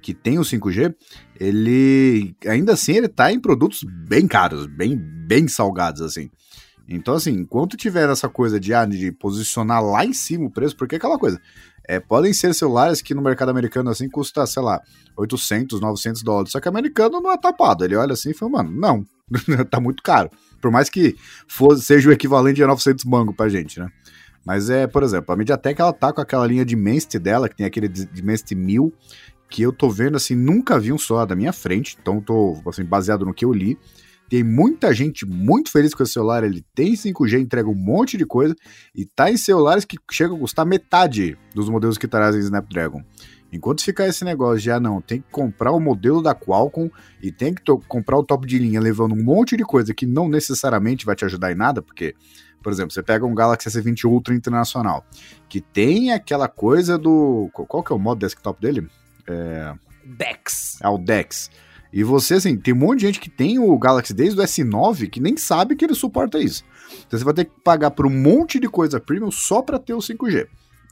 que tem o 5G, ele ainda assim ele tá em produtos bem caros, bem bem salgados assim. Então assim, enquanto tiver essa coisa de, ah, de posicionar lá em cima o preço, porque é aquela coisa, é, podem ser celulares que no mercado americano assim custa, sei lá, 800, 900 dólares. Só que o americano não é tapado. Ele olha assim e fala, mano, não, tá muito caro. Por mais que fosse, seja o equivalente a 900 mango pra gente, né? Mas é, por exemplo, a Mediatek ela tá com aquela linha de Dimensity dela, que tem aquele Dimensity 1000, que eu tô vendo assim, nunca vi um só da minha frente, então tô assim, baseado no que eu li. Tem muita gente muito feliz com esse celular. Ele tem 5G, entrega um monte de coisa e tá em celulares que chegam a custar metade dos modelos que trazem Snapdragon. Enquanto ficar esse negócio de, ah, não, tem que comprar o modelo da Qualcomm e tem que comprar o top de linha levando um monte de coisa que não necessariamente vai te ajudar em nada, porque, por exemplo, você pega um Galaxy S20 Ultra Internacional, que tem aquela coisa do. Qual que é o modo desktop dele? É... Dex. É o Dex. E você, assim, tem um monte de gente que tem o Galaxy desde o S9 que nem sabe que ele suporta isso. Então você vai ter que pagar por um monte de coisa premium só para ter o 5G.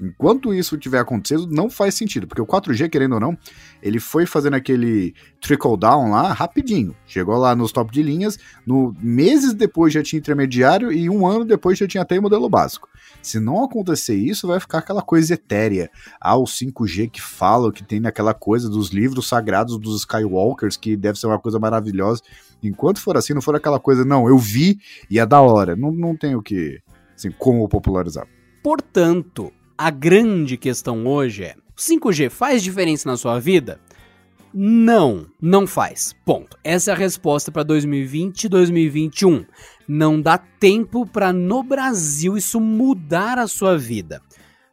Enquanto isso tiver acontecendo, não faz sentido, porque o 4G, querendo ou não, ele foi fazendo aquele trickle down lá rapidinho. Chegou lá nos top de linhas, no meses depois já tinha intermediário e um ano depois já tinha até modelo básico. Se não acontecer isso, vai ficar aquela coisa etérea. Ah, o 5G que fala, que tem naquela coisa dos livros sagrados dos Skywalkers, que deve ser uma coisa maravilhosa. Enquanto for assim, não for aquela coisa, não, eu vi e é da hora. Não, não tem o que, assim, como popularizar. Portanto, a grande questão hoje é: 5G faz diferença na sua vida? Não, não faz. Ponto. Essa é a resposta para 2020 e 2021. Não dá tempo para no Brasil isso mudar a sua vida.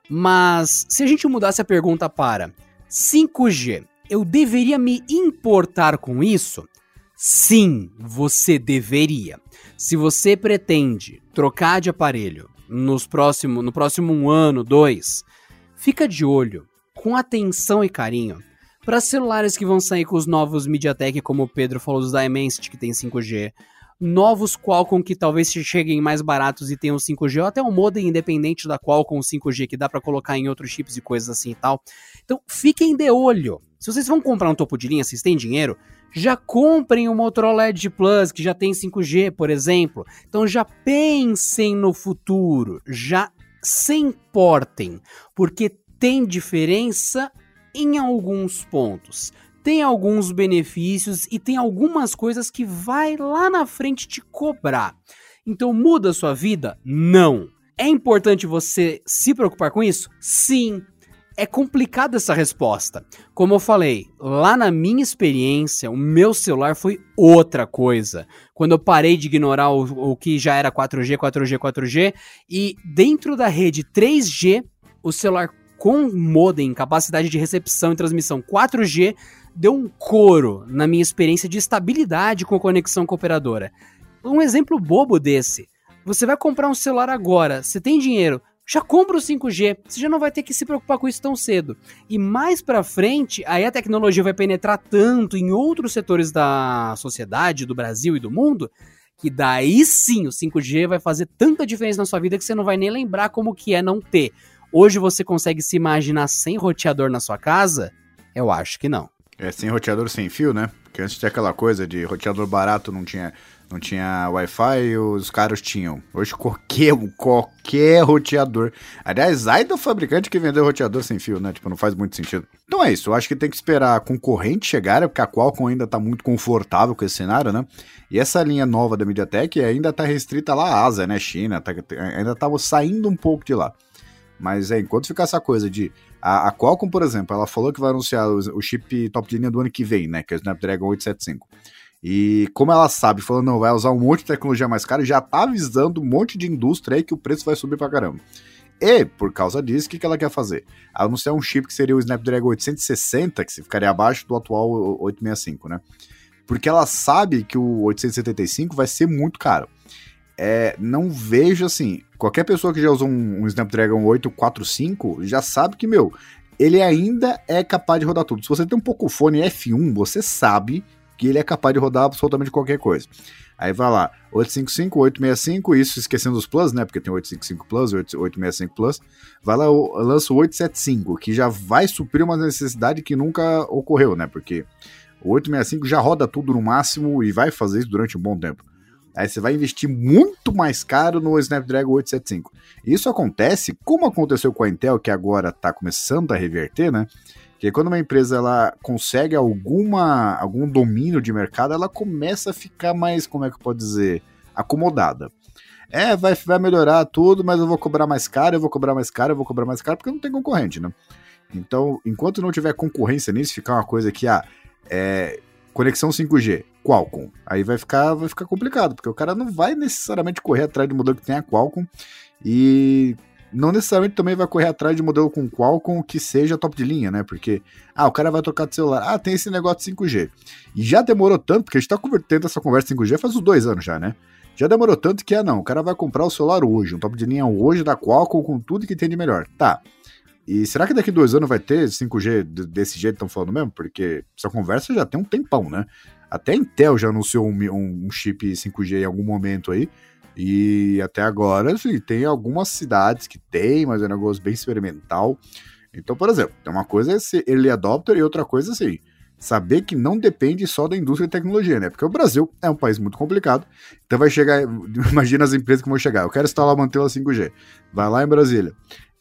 Mas se a gente mudasse a pergunta para 5G, eu deveria me importar com isso? Sim, você deveria. Se você pretende trocar de aparelho nos próximo, no próximo um ano, dois, fica de olho, com atenção e carinho, para celulares que vão sair com os novos MediaTek, como o Pedro falou, dos Dimensity, que tem 5G, novos Qualcomm que talvez cheguem mais baratos e tenham 5G, ou até um modem independente da Qualcomm 5G que dá para colocar em outros chips e coisas assim e tal. Então, fiquem de olho. Se vocês vão comprar um topo de linha, vocês têm dinheiro, já comprem o Motorola Edge Plus, que já tem 5G, por exemplo. Então já pensem no futuro, já se importem, porque tem diferença em alguns pontos. Tem alguns benefícios e tem algumas coisas que vai lá na frente te cobrar. Então muda a sua vida? Não. É importante você se preocupar com isso? Sim é complicada essa resposta. Como eu falei, lá na minha experiência, o meu celular foi outra coisa. Quando eu parei de ignorar o, o que já era 4G, 4G, 4G, e dentro da rede 3G, o celular com modem, capacidade de recepção e transmissão 4G, deu um coro na minha experiência de estabilidade com conexão com a operadora. Um exemplo bobo desse. Você vai comprar um celular agora, você tem dinheiro, já compra o 5G, você já não vai ter que se preocupar com isso tão cedo. E mais para frente, aí a tecnologia vai penetrar tanto em outros setores da sociedade, do Brasil e do mundo, que daí sim o 5G vai fazer tanta diferença na sua vida que você não vai nem lembrar como que é não ter. Hoje você consegue se imaginar sem roteador na sua casa? Eu acho que não. É sem roteador sem fio, né? Que antes tinha aquela coisa de roteador barato, não tinha, não tinha Wi-Fi e os caras tinham. Hoje qualquer, qualquer roteador. Aliás, ai do fabricante que vendeu roteador sem fio, né? Tipo, não faz muito sentido. Então é isso, eu acho que tem que esperar a concorrente chegar, porque a Qualcomm ainda tá muito confortável com esse cenário, né? E essa linha nova da MediaTek ainda tá restrita lá à Ásia, né? China, tá, ainda tava saindo um pouco de lá. Mas é, enquanto ficar essa coisa de. A, a Qualcomm, por exemplo, ela falou que vai anunciar o, o, chip top de linha do ano que vem, né? Que é o Snapdragon 875. E como ela sabe, falou, não, vai usar um monte de tecnologia mais cara, já tá avisando um monte de indústria aí que o preço vai subir pra caramba. E, por causa disso, o que, que ela quer fazer? Anunciar um chip que seria o Snapdragon 860, que ficaria abaixo do atual 865, né? Porque ela sabe que o 875 vai ser muito caro. É, não vejo assim. Qualquer pessoa que já usou um, um Snapdragon 845 já sabe que, meu, ele ainda é capaz de rodar tudo. Se você tem um Pocophone F1, você sabe que ele é capaz de rodar absolutamente qualquer coisa. Aí vai lá, 855, 865, isso esquecendo os Plus, né? Porque tem 855 Plus, 865 Plus. Vai lá, lança o 875, que já vai suprir uma necessidade que nunca ocorreu, né? Porque o 865 já roda tudo no máximo e vai fazer isso durante um bom tempo. Aí você vai investir muito mais caro no Snapdragon 875. Isso acontece, como aconteceu com a Intel, que agora está começando a reverter, né? Que quando uma empresa ela consegue alguma, algum domínio de mercado, ela começa a ficar mais, como é que pode dizer, acomodada. É, vai, vai melhorar tudo, mas eu vou cobrar mais caro, eu vou cobrar mais caro, eu vou cobrar mais caro, porque não tem concorrente, né? Então, enquanto não tiver concorrência nisso, ficar uma coisa que, ah, é, conexão 5G, Qualcomm. Aí vai ficar, vai ficar complicado, porque o cara não vai necessariamente correr atrás de modelo que tem a Qualcomm e não necessariamente também vai correr atrás de modelo com Qualcomm que seja top de linha, né? Porque, ah, o cara vai trocar de celular. Ah, tem esse negócio de 5G. E já demorou tanto, porque a gente tá convertendo essa conversa 5G faz uns dois anos já, né? Já demorou tanto que, ah, não, o cara vai comprar o celular hoje, um top de linha hoje da Qualcomm com tudo que tem de melhor. Tá. E será que daqui dois anos vai ter 5G desse jeito estão falando mesmo? Porque essa conversa já tem um tempão, né? Até a Intel já anunciou um, um, um chip 5G em algum momento aí. E até agora, assim, tem algumas cidades que tem, mas é um negócio bem experimental. Então, por exemplo, uma coisa é ser early adopter e outra coisa assim, saber que não depende só da indústria de tecnologia, né? Porque o Brasil é um país muito complicado. Então vai chegar, imagina as empresas que vão chegar. Eu quero instalar uma antena 5G. Vai lá em Brasília.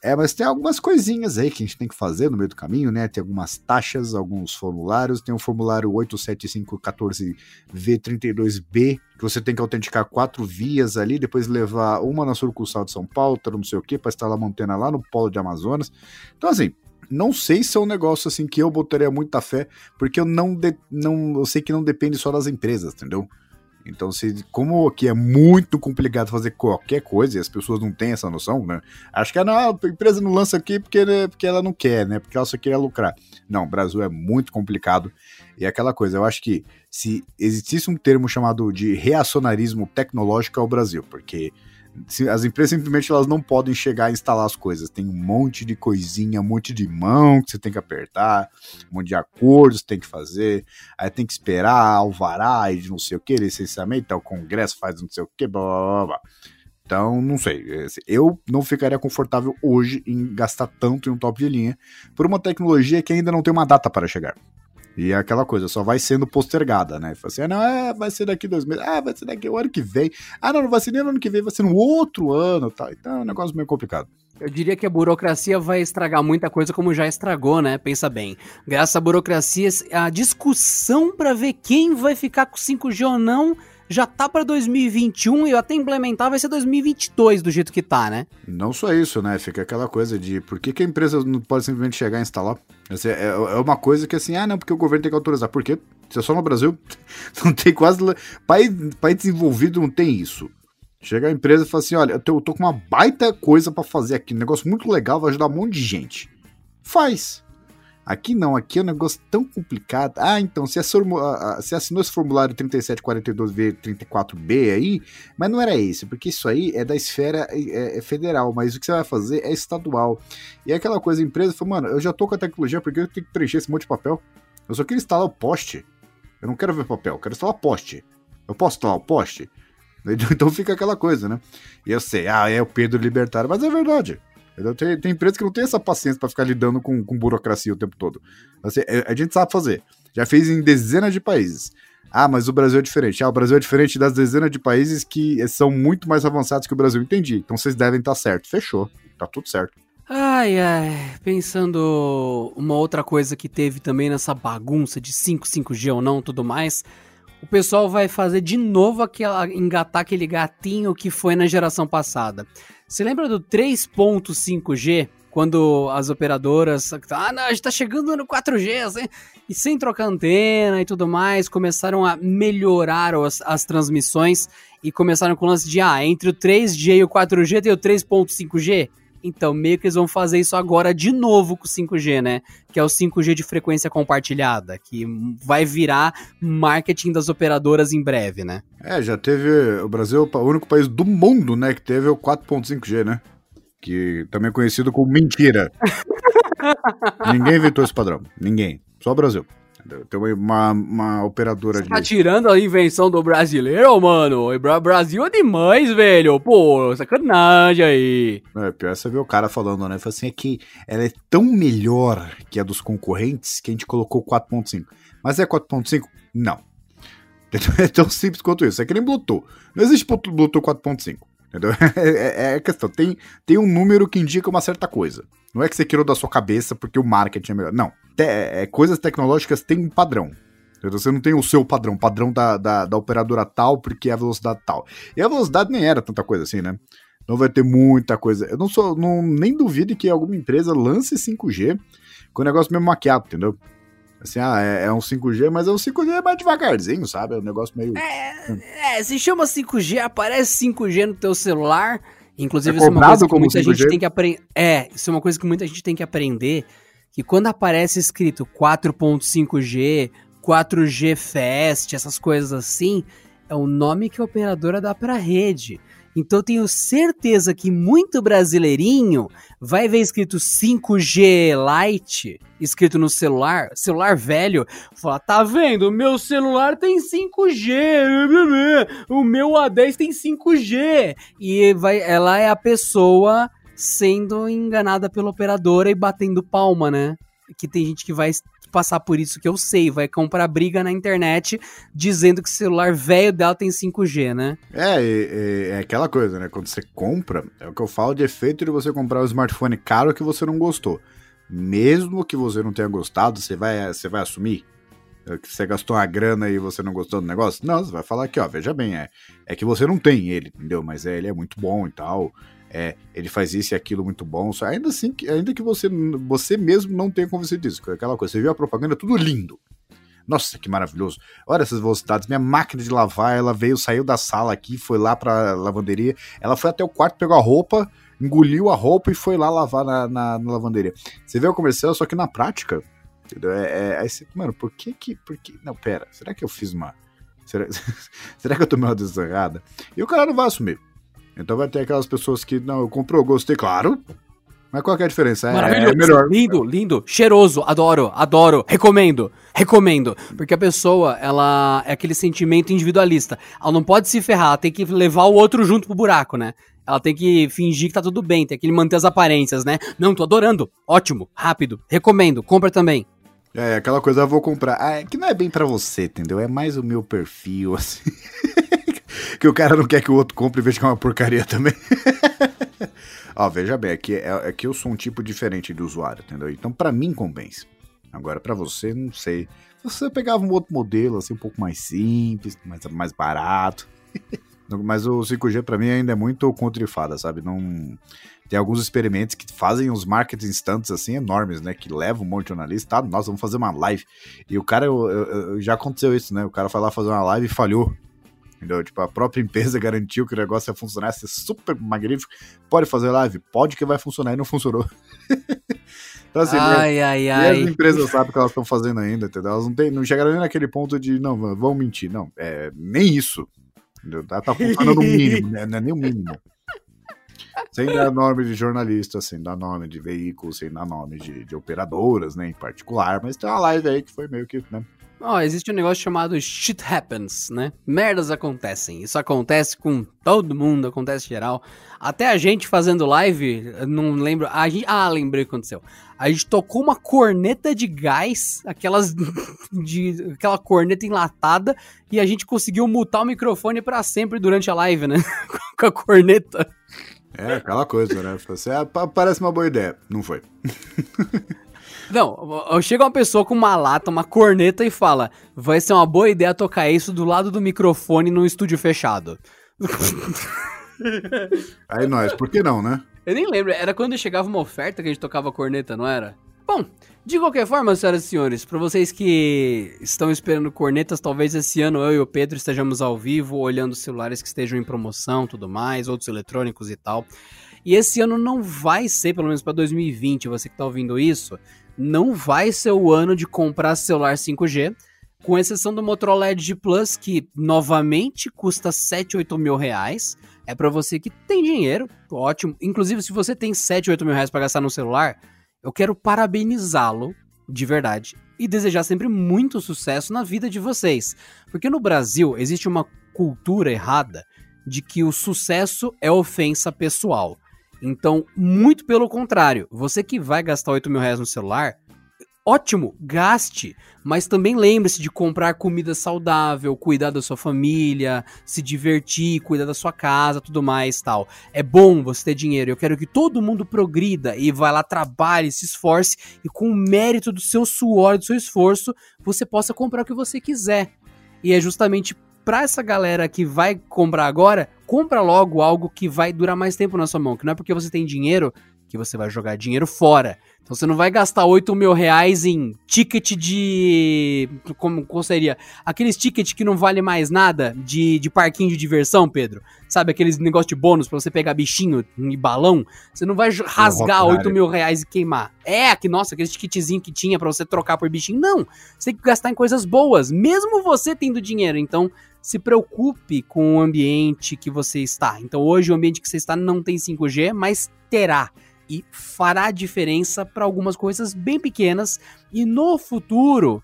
É, mas tem algumas coisinhas aí que a gente tem que fazer no meio do caminho, né? Tem algumas taxas, alguns formulários. Tem o formulário 87514V32B, que você tem que autenticar quatro vias ali, depois levar uma na sucursal de São Paulo, outra não sei o que, para instalar a antena lá no polo de Amazonas. Então, assim, não sei se é um negócio assim que eu botaria muita fé, porque eu não, de, não eu sei que não depende só das empresas, entendeu? Então, se, como aqui é muito complicado fazer qualquer coisa e as pessoas não têm essa noção, né? Acho que ah, não, a empresa não lança aqui porque, né, porque ela não quer, né? Porque ela só quer lucrar. Não, Brasil é muito complicado. E é aquela coisa, eu acho que se existisse um termo chamado de reacionarismo tecnológico é o Brasil, porque as empresas simplesmente elas não podem chegar e instalar as coisas. Tem um monte de coisinha, um monte de mão que você tem que apertar, um monte de acordos que tem que fazer, aí tem que esperar alvará e de não sei o que, licenciamento, o Congresso faz não sei o que, blá blá. blá. Então, não sei. Eu não ficaria confortável hoje em gastar tanto em um top de linha por uma tecnologia que ainda não tem uma data para chegar. E é aquela coisa, só vai sendo postergada, né? Fala assim, ah, não, é, vai ser daqui dois meses, ah, vai ser daqui o ano que vem, ah, não, não vai ser nem no ano que vem, vai ser no outro ano, tá? Então é um negócio meio complicado. Eu diria que a burocracia vai estragar muita coisa, como já estragou, né? Pensa bem. Graças à burocracia, a discussão para ver quem vai ficar com 5G ou não já tá para 2021 e até implementar vai ser 2022 do jeito que tá, né? Não só isso, né? Fica aquela coisa de por que, que a empresa não pode simplesmente chegar e instalar? É, é uma coisa que assim, ah, não, porque o governo tem que autorizar. Por quê? Se é só no Brasil, não tem quase. País, país desenvolvido não tem isso. Chega a empresa e fala assim: olha, eu tô, eu tô com uma baita coisa para fazer aqui, um negócio muito legal, vai ajudar um monte de gente. Faz. Aqui não, aqui é um negócio tão complicado. Ah, então, você, você assinou esse formulário 3742V34B aí, mas não era esse, porque isso aí é da esfera é, é federal, mas o que você vai fazer é estadual. E é aquela coisa, a empresa fala, mano, eu já tô com a tecnologia, porque eu tenho que preencher esse monte de papel? Eu só quero instalar o poste. Eu não quero ver papel, eu quero instalar o poste. Eu posso instalar o poste? Então fica aquela coisa, né? E eu sei, ah, é o Pedro Libertário, mas é verdade. Tem, tem empresas que não tem essa paciência para ficar lidando com, com burocracia o tempo todo. Assim, é, a gente sabe fazer. Já fez em dezenas de países. Ah, mas o Brasil é diferente. Ah, o Brasil é diferente das dezenas de países que são muito mais avançados que o Brasil. Entendi. Então vocês devem estar certo. Fechou. Tá tudo certo. Ai, ai, pensando uma outra coisa que teve também nessa bagunça de 5, 5G ou não, tudo mais, o pessoal vai fazer de novo aquela, engatar aquele gatinho que foi na geração passada. Você lembra do 3.5G? Quando as operadoras, ah, não, a gente tá chegando no 4G, assim, e sem trocar antena e tudo mais, começaram a melhorar as, as transmissões e começaram com o lance de, ah, entre o 3G e o 4G tem o 3.5G. Então, meio que eles vão fazer isso agora de novo com o 5G, né? Que é o 5G de frequência compartilhada, que vai virar marketing das operadoras em breve, né? É, já teve. O Brasil é o único país do mundo, né, que teve o 4.5G, né? Que também é conhecido como mentira. Ninguém inventou esse padrão. Ninguém. Só o Brasil. Tem uma, uma operadora Você tá tirando a invenção do brasileiro, mano? Brasil é demais, velho. Pô, sacanagem aí. É, pior é você ver o cara falando, né? Assim, é que ela é tão melhor que a dos concorrentes que a gente colocou 4.5. Mas é 4.5? Não. É tão simples quanto isso. É que nem Bluetooth. Não existe Bluetooth 4.5. Entendeu? É, é, é questão. Tem, tem um número que indica uma certa coisa. Não é que você tirou da sua cabeça porque o marketing é melhor. Não. Te, é, coisas tecnológicas têm um padrão. Você não tem o seu padrão, padrão da, da, da operadora tal, porque é a velocidade tal. E a velocidade nem era tanta coisa assim, né? Não vai ter muita coisa. Eu não sou. Não, nem duvido que alguma empresa lance 5G com o negócio mesmo maquiado, entendeu? Assim, ah, é, é, um 5G, mas é um 5G mais devagarzinho, sabe? É um negócio meio. É, é se chama 5G, aparece 5G no teu celular. Inclusive, é isso é uma coisa que muita 5G? gente tem que aprender. É, isso é uma coisa que muita gente tem que aprender. Que quando aparece escrito 4.5G, 4G Fast, essas coisas assim, é o nome que a operadora dá pra rede. Então tenho certeza que muito brasileirinho vai ver escrito 5G Lite, escrito no celular, celular velho, fala, tá vendo? Meu celular tem 5G, o meu A10 tem 5G. E vai, ela é a pessoa sendo enganada pela operadora e batendo palma, né? Que tem gente que vai passar por isso que eu sei, vai comprar briga na internet dizendo que o celular velho dela tem 5G, né? É, é, é, aquela coisa, né? Quando você compra, é o que eu falo de efeito de você comprar um smartphone caro que você não gostou. Mesmo que você não tenha gostado, você vai, você vai assumir que você gastou uma grana e você não gostou do negócio? Não, você vai falar aqui, ó, veja bem, é, é que você não tem ele, entendeu? Mas é, ele é muito bom e tal é, ele faz isso e aquilo muito bom. Só, ainda assim, ainda que você, você mesmo não tenha convencido disso. Aquela coisa, você viu a propaganda, tudo lindo. Nossa, que maravilhoso. Olha essas velocidades. Minha máquina de lavar, ela veio, saiu da sala aqui, foi lá pra lavanderia. Ela foi até o quarto, pegou a roupa, engoliu a roupa e foi lá lavar na, na, na lavanderia. Você vê o comercial, só que na prática, é, é, aí você, mano, por que que, por que, não, pera, será que eu fiz uma, será, será que eu tomei uma decisão errada? E o cara não vai assumir. Então vai ter aquelas pessoas que, não, eu comprou, gostei, claro. Mas qual é a diferença? É, Maravilhoso, é melhor. lindo, lindo, cheiroso, adoro, adoro, recomendo, recomendo. Porque a pessoa, ela é aquele sentimento individualista. Ela não pode se ferrar, ela tem que levar o outro junto pro buraco, né? Ela tem que fingir que tá tudo bem, tem que manter as aparências, né? Não, tô adorando, ótimo, rápido, recomendo, compra também. É, aquela coisa, eu vou comprar. Ah, é que não é bem para você, entendeu? É mais o meu perfil, assim. que o cara não quer que o outro compre e veja que é uma porcaria também. Ó, veja bem, aqui é, é que eu sou um tipo diferente de usuário, entendeu? Então, para mim, compensa. Agora, para você, não sei. Você pegava um outro modelo, assim, um pouco mais simples, mais, mais barato. Mas o 5G, para mim, ainda é muito contrifada, sabe? Não tem alguns experimentos que fazem uns marketing instantes assim enormes, né? Que levam um monte de jornalista, tá? Nós vamos fazer uma live. E o cara, eu, eu, já aconteceu isso, né? O cara foi lá fazer uma live e falhou. Entendeu? Tipo, a própria empresa garantiu que o negócio ia funcionar, ia ser super magnífico. Pode fazer live? Pode que vai funcionar e não funcionou. então, assim, ai, né? ai, ai. as empresas sabem o que elas estão fazendo ainda, entendeu? Elas não, tem, não chegaram nem naquele ponto de, não, vão mentir. Não, é nem isso. Entendeu? Tá, tá funcionando no mínimo, né? não é nem o mínimo. Sem dar nome de jornalista, sem dar nome de veículo, sem dar nome de, de operadoras, né, em particular. Mas tem uma live aí que foi meio que, né, Ó, oh, existe um negócio chamado shit happens, né? Merdas acontecem. Isso acontece com todo mundo, acontece geral. Até a gente fazendo live, não lembro. A gente, ah, lembrei o que aconteceu. A gente tocou uma corneta de gás, aquelas de aquela corneta enlatada, e a gente conseguiu mutar o microfone para sempre durante a live, né? com a corneta. É, aquela coisa, né? Você, ah, parece uma boa ideia. Não foi. Não, chega uma pessoa com uma lata, uma corneta e fala: vai ser uma boa ideia tocar isso do lado do microfone num estúdio fechado. Aí nós, por que não, né? Eu nem lembro, era quando chegava uma oferta que a gente tocava corneta, não era? Bom, de qualquer forma, senhoras e senhores, para vocês que estão esperando cornetas, talvez esse ano eu e o Pedro estejamos ao vivo, olhando celulares que estejam em promoção, tudo mais, outros eletrônicos e tal. E esse ano não vai ser, pelo menos para 2020, você que tá ouvindo isso, não vai ser o ano de comprar celular 5G, com exceção do Motorola Edge Plus, que novamente custa 7, 8 mil reais. É para você que tem dinheiro, ótimo. Inclusive, se você tem 7, 8 mil reais para gastar no celular, eu quero parabenizá-lo de verdade e desejar sempre muito sucesso na vida de vocês. Porque no Brasil existe uma cultura errada de que o sucesso é ofensa pessoal. Então, muito pelo contrário, você que vai gastar 8 mil reais no celular, ótimo, gaste, mas também lembre-se de comprar comida saudável, cuidar da sua família, se divertir, cuidar da sua casa, tudo mais, tal. É bom você ter dinheiro. Eu quero que todo mundo progrida e vá lá trabalhe, se esforce e com o mérito do seu suor, do seu esforço, você possa comprar o que você quiser. E é justamente para essa galera que vai comprar agora, compra logo algo que vai durar mais tempo na sua mão, que não é porque você tem dinheiro que você vai jogar dinheiro fora. Então você não vai gastar 8 mil reais em ticket de. Como, como seria? Aqueles tickets que não vale mais nada de, de parquinho de diversão, Pedro. Sabe aqueles negócio de bônus pra você pegar bichinho e balão? Você não vai rasgar 8 mil reais e queimar. É, que, nossa, aquele ticketzinho que tinha para você trocar por bichinho. Não! Você tem que gastar em coisas boas, mesmo você tendo dinheiro. Então se preocupe com o ambiente que você está. Então hoje o ambiente que você está não tem 5G, mas terá e fará diferença para algumas coisas bem pequenas e no futuro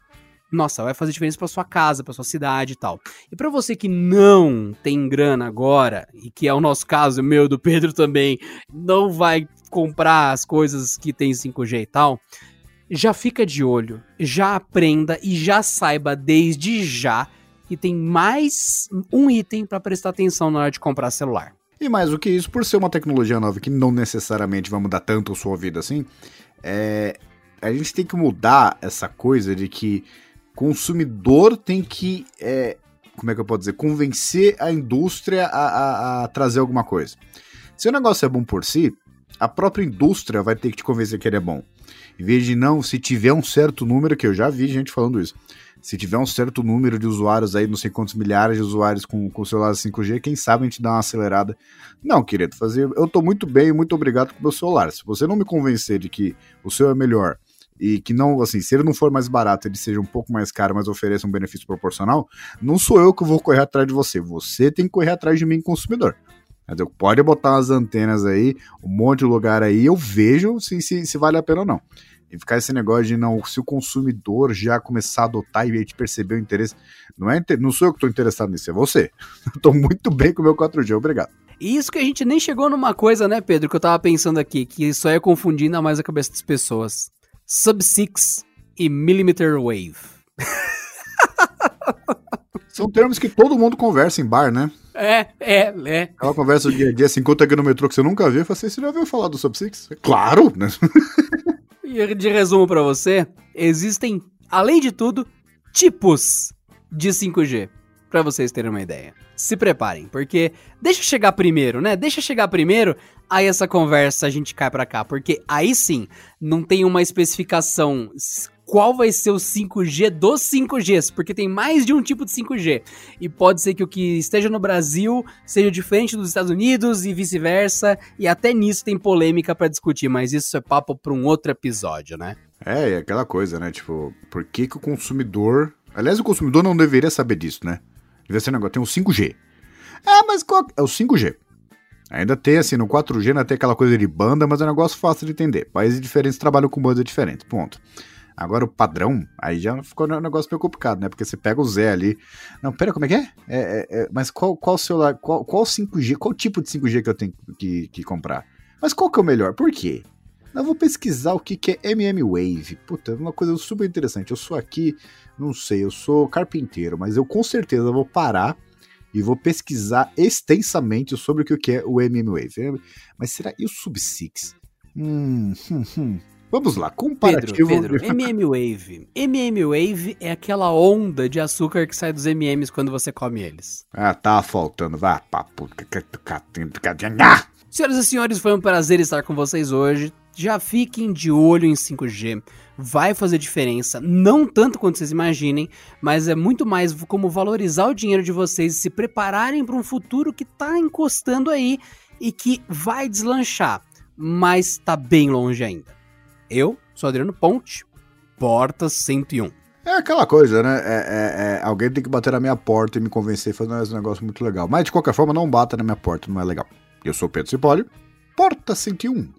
nossa, vai fazer diferença para sua casa, para sua cidade e tal. E para você que não tem grana agora, e que é o nosso caso, meu do Pedro também, não vai comprar as coisas que tem 5G e tal, já fica de olho, já aprenda e já saiba desde já que tem mais um item para prestar atenção na hora de comprar celular. E mais do que isso, por ser uma tecnologia nova que não necessariamente vai mudar tanto a sua vida assim, é, a gente tem que mudar essa coisa de que consumidor tem que, é, como é que eu posso dizer, convencer a indústria a, a, a trazer alguma coisa. Se o negócio é bom por si, a própria indústria vai ter que te convencer que ele é bom. Em vez de não, se tiver um certo número, que eu já vi gente falando isso, se tiver um certo número de usuários aí, não sei quantos milhares de usuários com, com celular 5G, quem sabe a gente dá uma acelerada. Não, querido, fazer, eu tô muito bem, muito obrigado com o meu celular. Se você não me convencer de que o seu é melhor e que não, assim, se ele não for mais barato, ele seja um pouco mais caro, mas ofereça um benefício proporcional, não sou eu que vou correr atrás de você. Você tem que correr atrás de mim, consumidor. Entendeu? Pode botar umas antenas aí, um monte de lugar aí, eu vejo se, se, se vale a pena ou não. E ficar esse negócio de não, se o consumidor já começar a adotar e a gente perceber o interesse. Não, é, não sou eu que estou interessado nisso, é você. Estou muito bem com o meu 4G, obrigado. E isso que a gente nem chegou numa coisa, né, Pedro, que eu tava pensando aqui, que aí é confundir ainda mais a cabeça das pessoas. Sub-6 e Millimeter Wave. São termos que todo mundo conversa em bar, né? É, é, é. Aquela conversa do dia a dia, assim, enquanto aqui no metrô que você nunca viu, eu falei assim, você já ouviu falar do Sub-6? Claro, né? E de resumo para você, existem, além de tudo, tipos de 5G, para vocês terem uma ideia. Se preparem, porque deixa chegar primeiro, né? Deixa chegar primeiro, aí essa conversa a gente cai para cá, porque aí sim não tem uma especificação qual vai ser o 5G dos 5Gs, porque tem mais de um tipo de 5G. E pode ser que o que esteja no Brasil seja diferente dos Estados Unidos e vice-versa, e até nisso tem polêmica para discutir, mas isso é papo para um outro episódio, né? É, é aquela coisa, né? Tipo, por que, que o consumidor. Aliás, o consumidor não deveria saber disso, né? Devia ser um negócio, tem o 5G. Ah, mas qual. É o 5G. Ainda tem, assim, no 4G ainda tem aquela coisa de banda, mas é um negócio fácil de entender. Países diferentes trabalham com bandas diferentes, ponto. Agora o padrão, aí já ficou um negócio meio complicado, né? Porque você pega o Zé ali. Não, pera, como é que é? é, é, é mas qual, qual celular, qual, qual 5G, qual tipo de 5G que eu tenho que, que comprar? Mas qual que é o melhor? Por quê? Eu vou pesquisar o que, que é MM Wave. Puta, é uma coisa super interessante. Eu sou aqui, não sei, eu sou carpinteiro, mas eu com certeza vou parar e vou pesquisar extensamente sobre o que é o MM Wave. Mas será e o Sub-6? Hum, hum, hum. Vamos lá, comparativo. Pedro, Pedro, MM Wave. MM Wave é aquela onda de açúcar que sai dos MMs quando você come eles. Ah, tá faltando. Vá, papo. Senhoras e senhores, foi um prazer estar com vocês hoje. Já fiquem de olho em 5G. Vai fazer diferença, não tanto quanto vocês imaginem, mas é muito mais como valorizar o dinheiro de vocês e se prepararem para um futuro que está encostando aí e que vai deslanchar, mas está bem longe ainda. Eu sou Adriano Ponte, Porta 101. É aquela coisa, né? É, é, é, alguém tem que bater na minha porta e me convencer e fazer um negócio muito legal. Mas de qualquer forma, não bata na minha porta, não é legal. Eu sou Pedro Cipolli, Porta 101.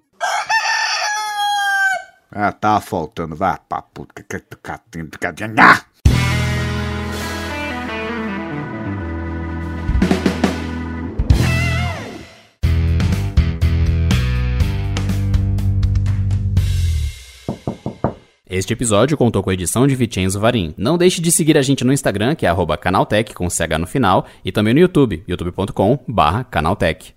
Ah, tá faltando. Vá, papo. Este episódio contou com a edição de Vicenzo Varim. Não deixe de seguir a gente no Instagram, que é canaltech com CH no final, e também no YouTube, youtube.com/canaltech.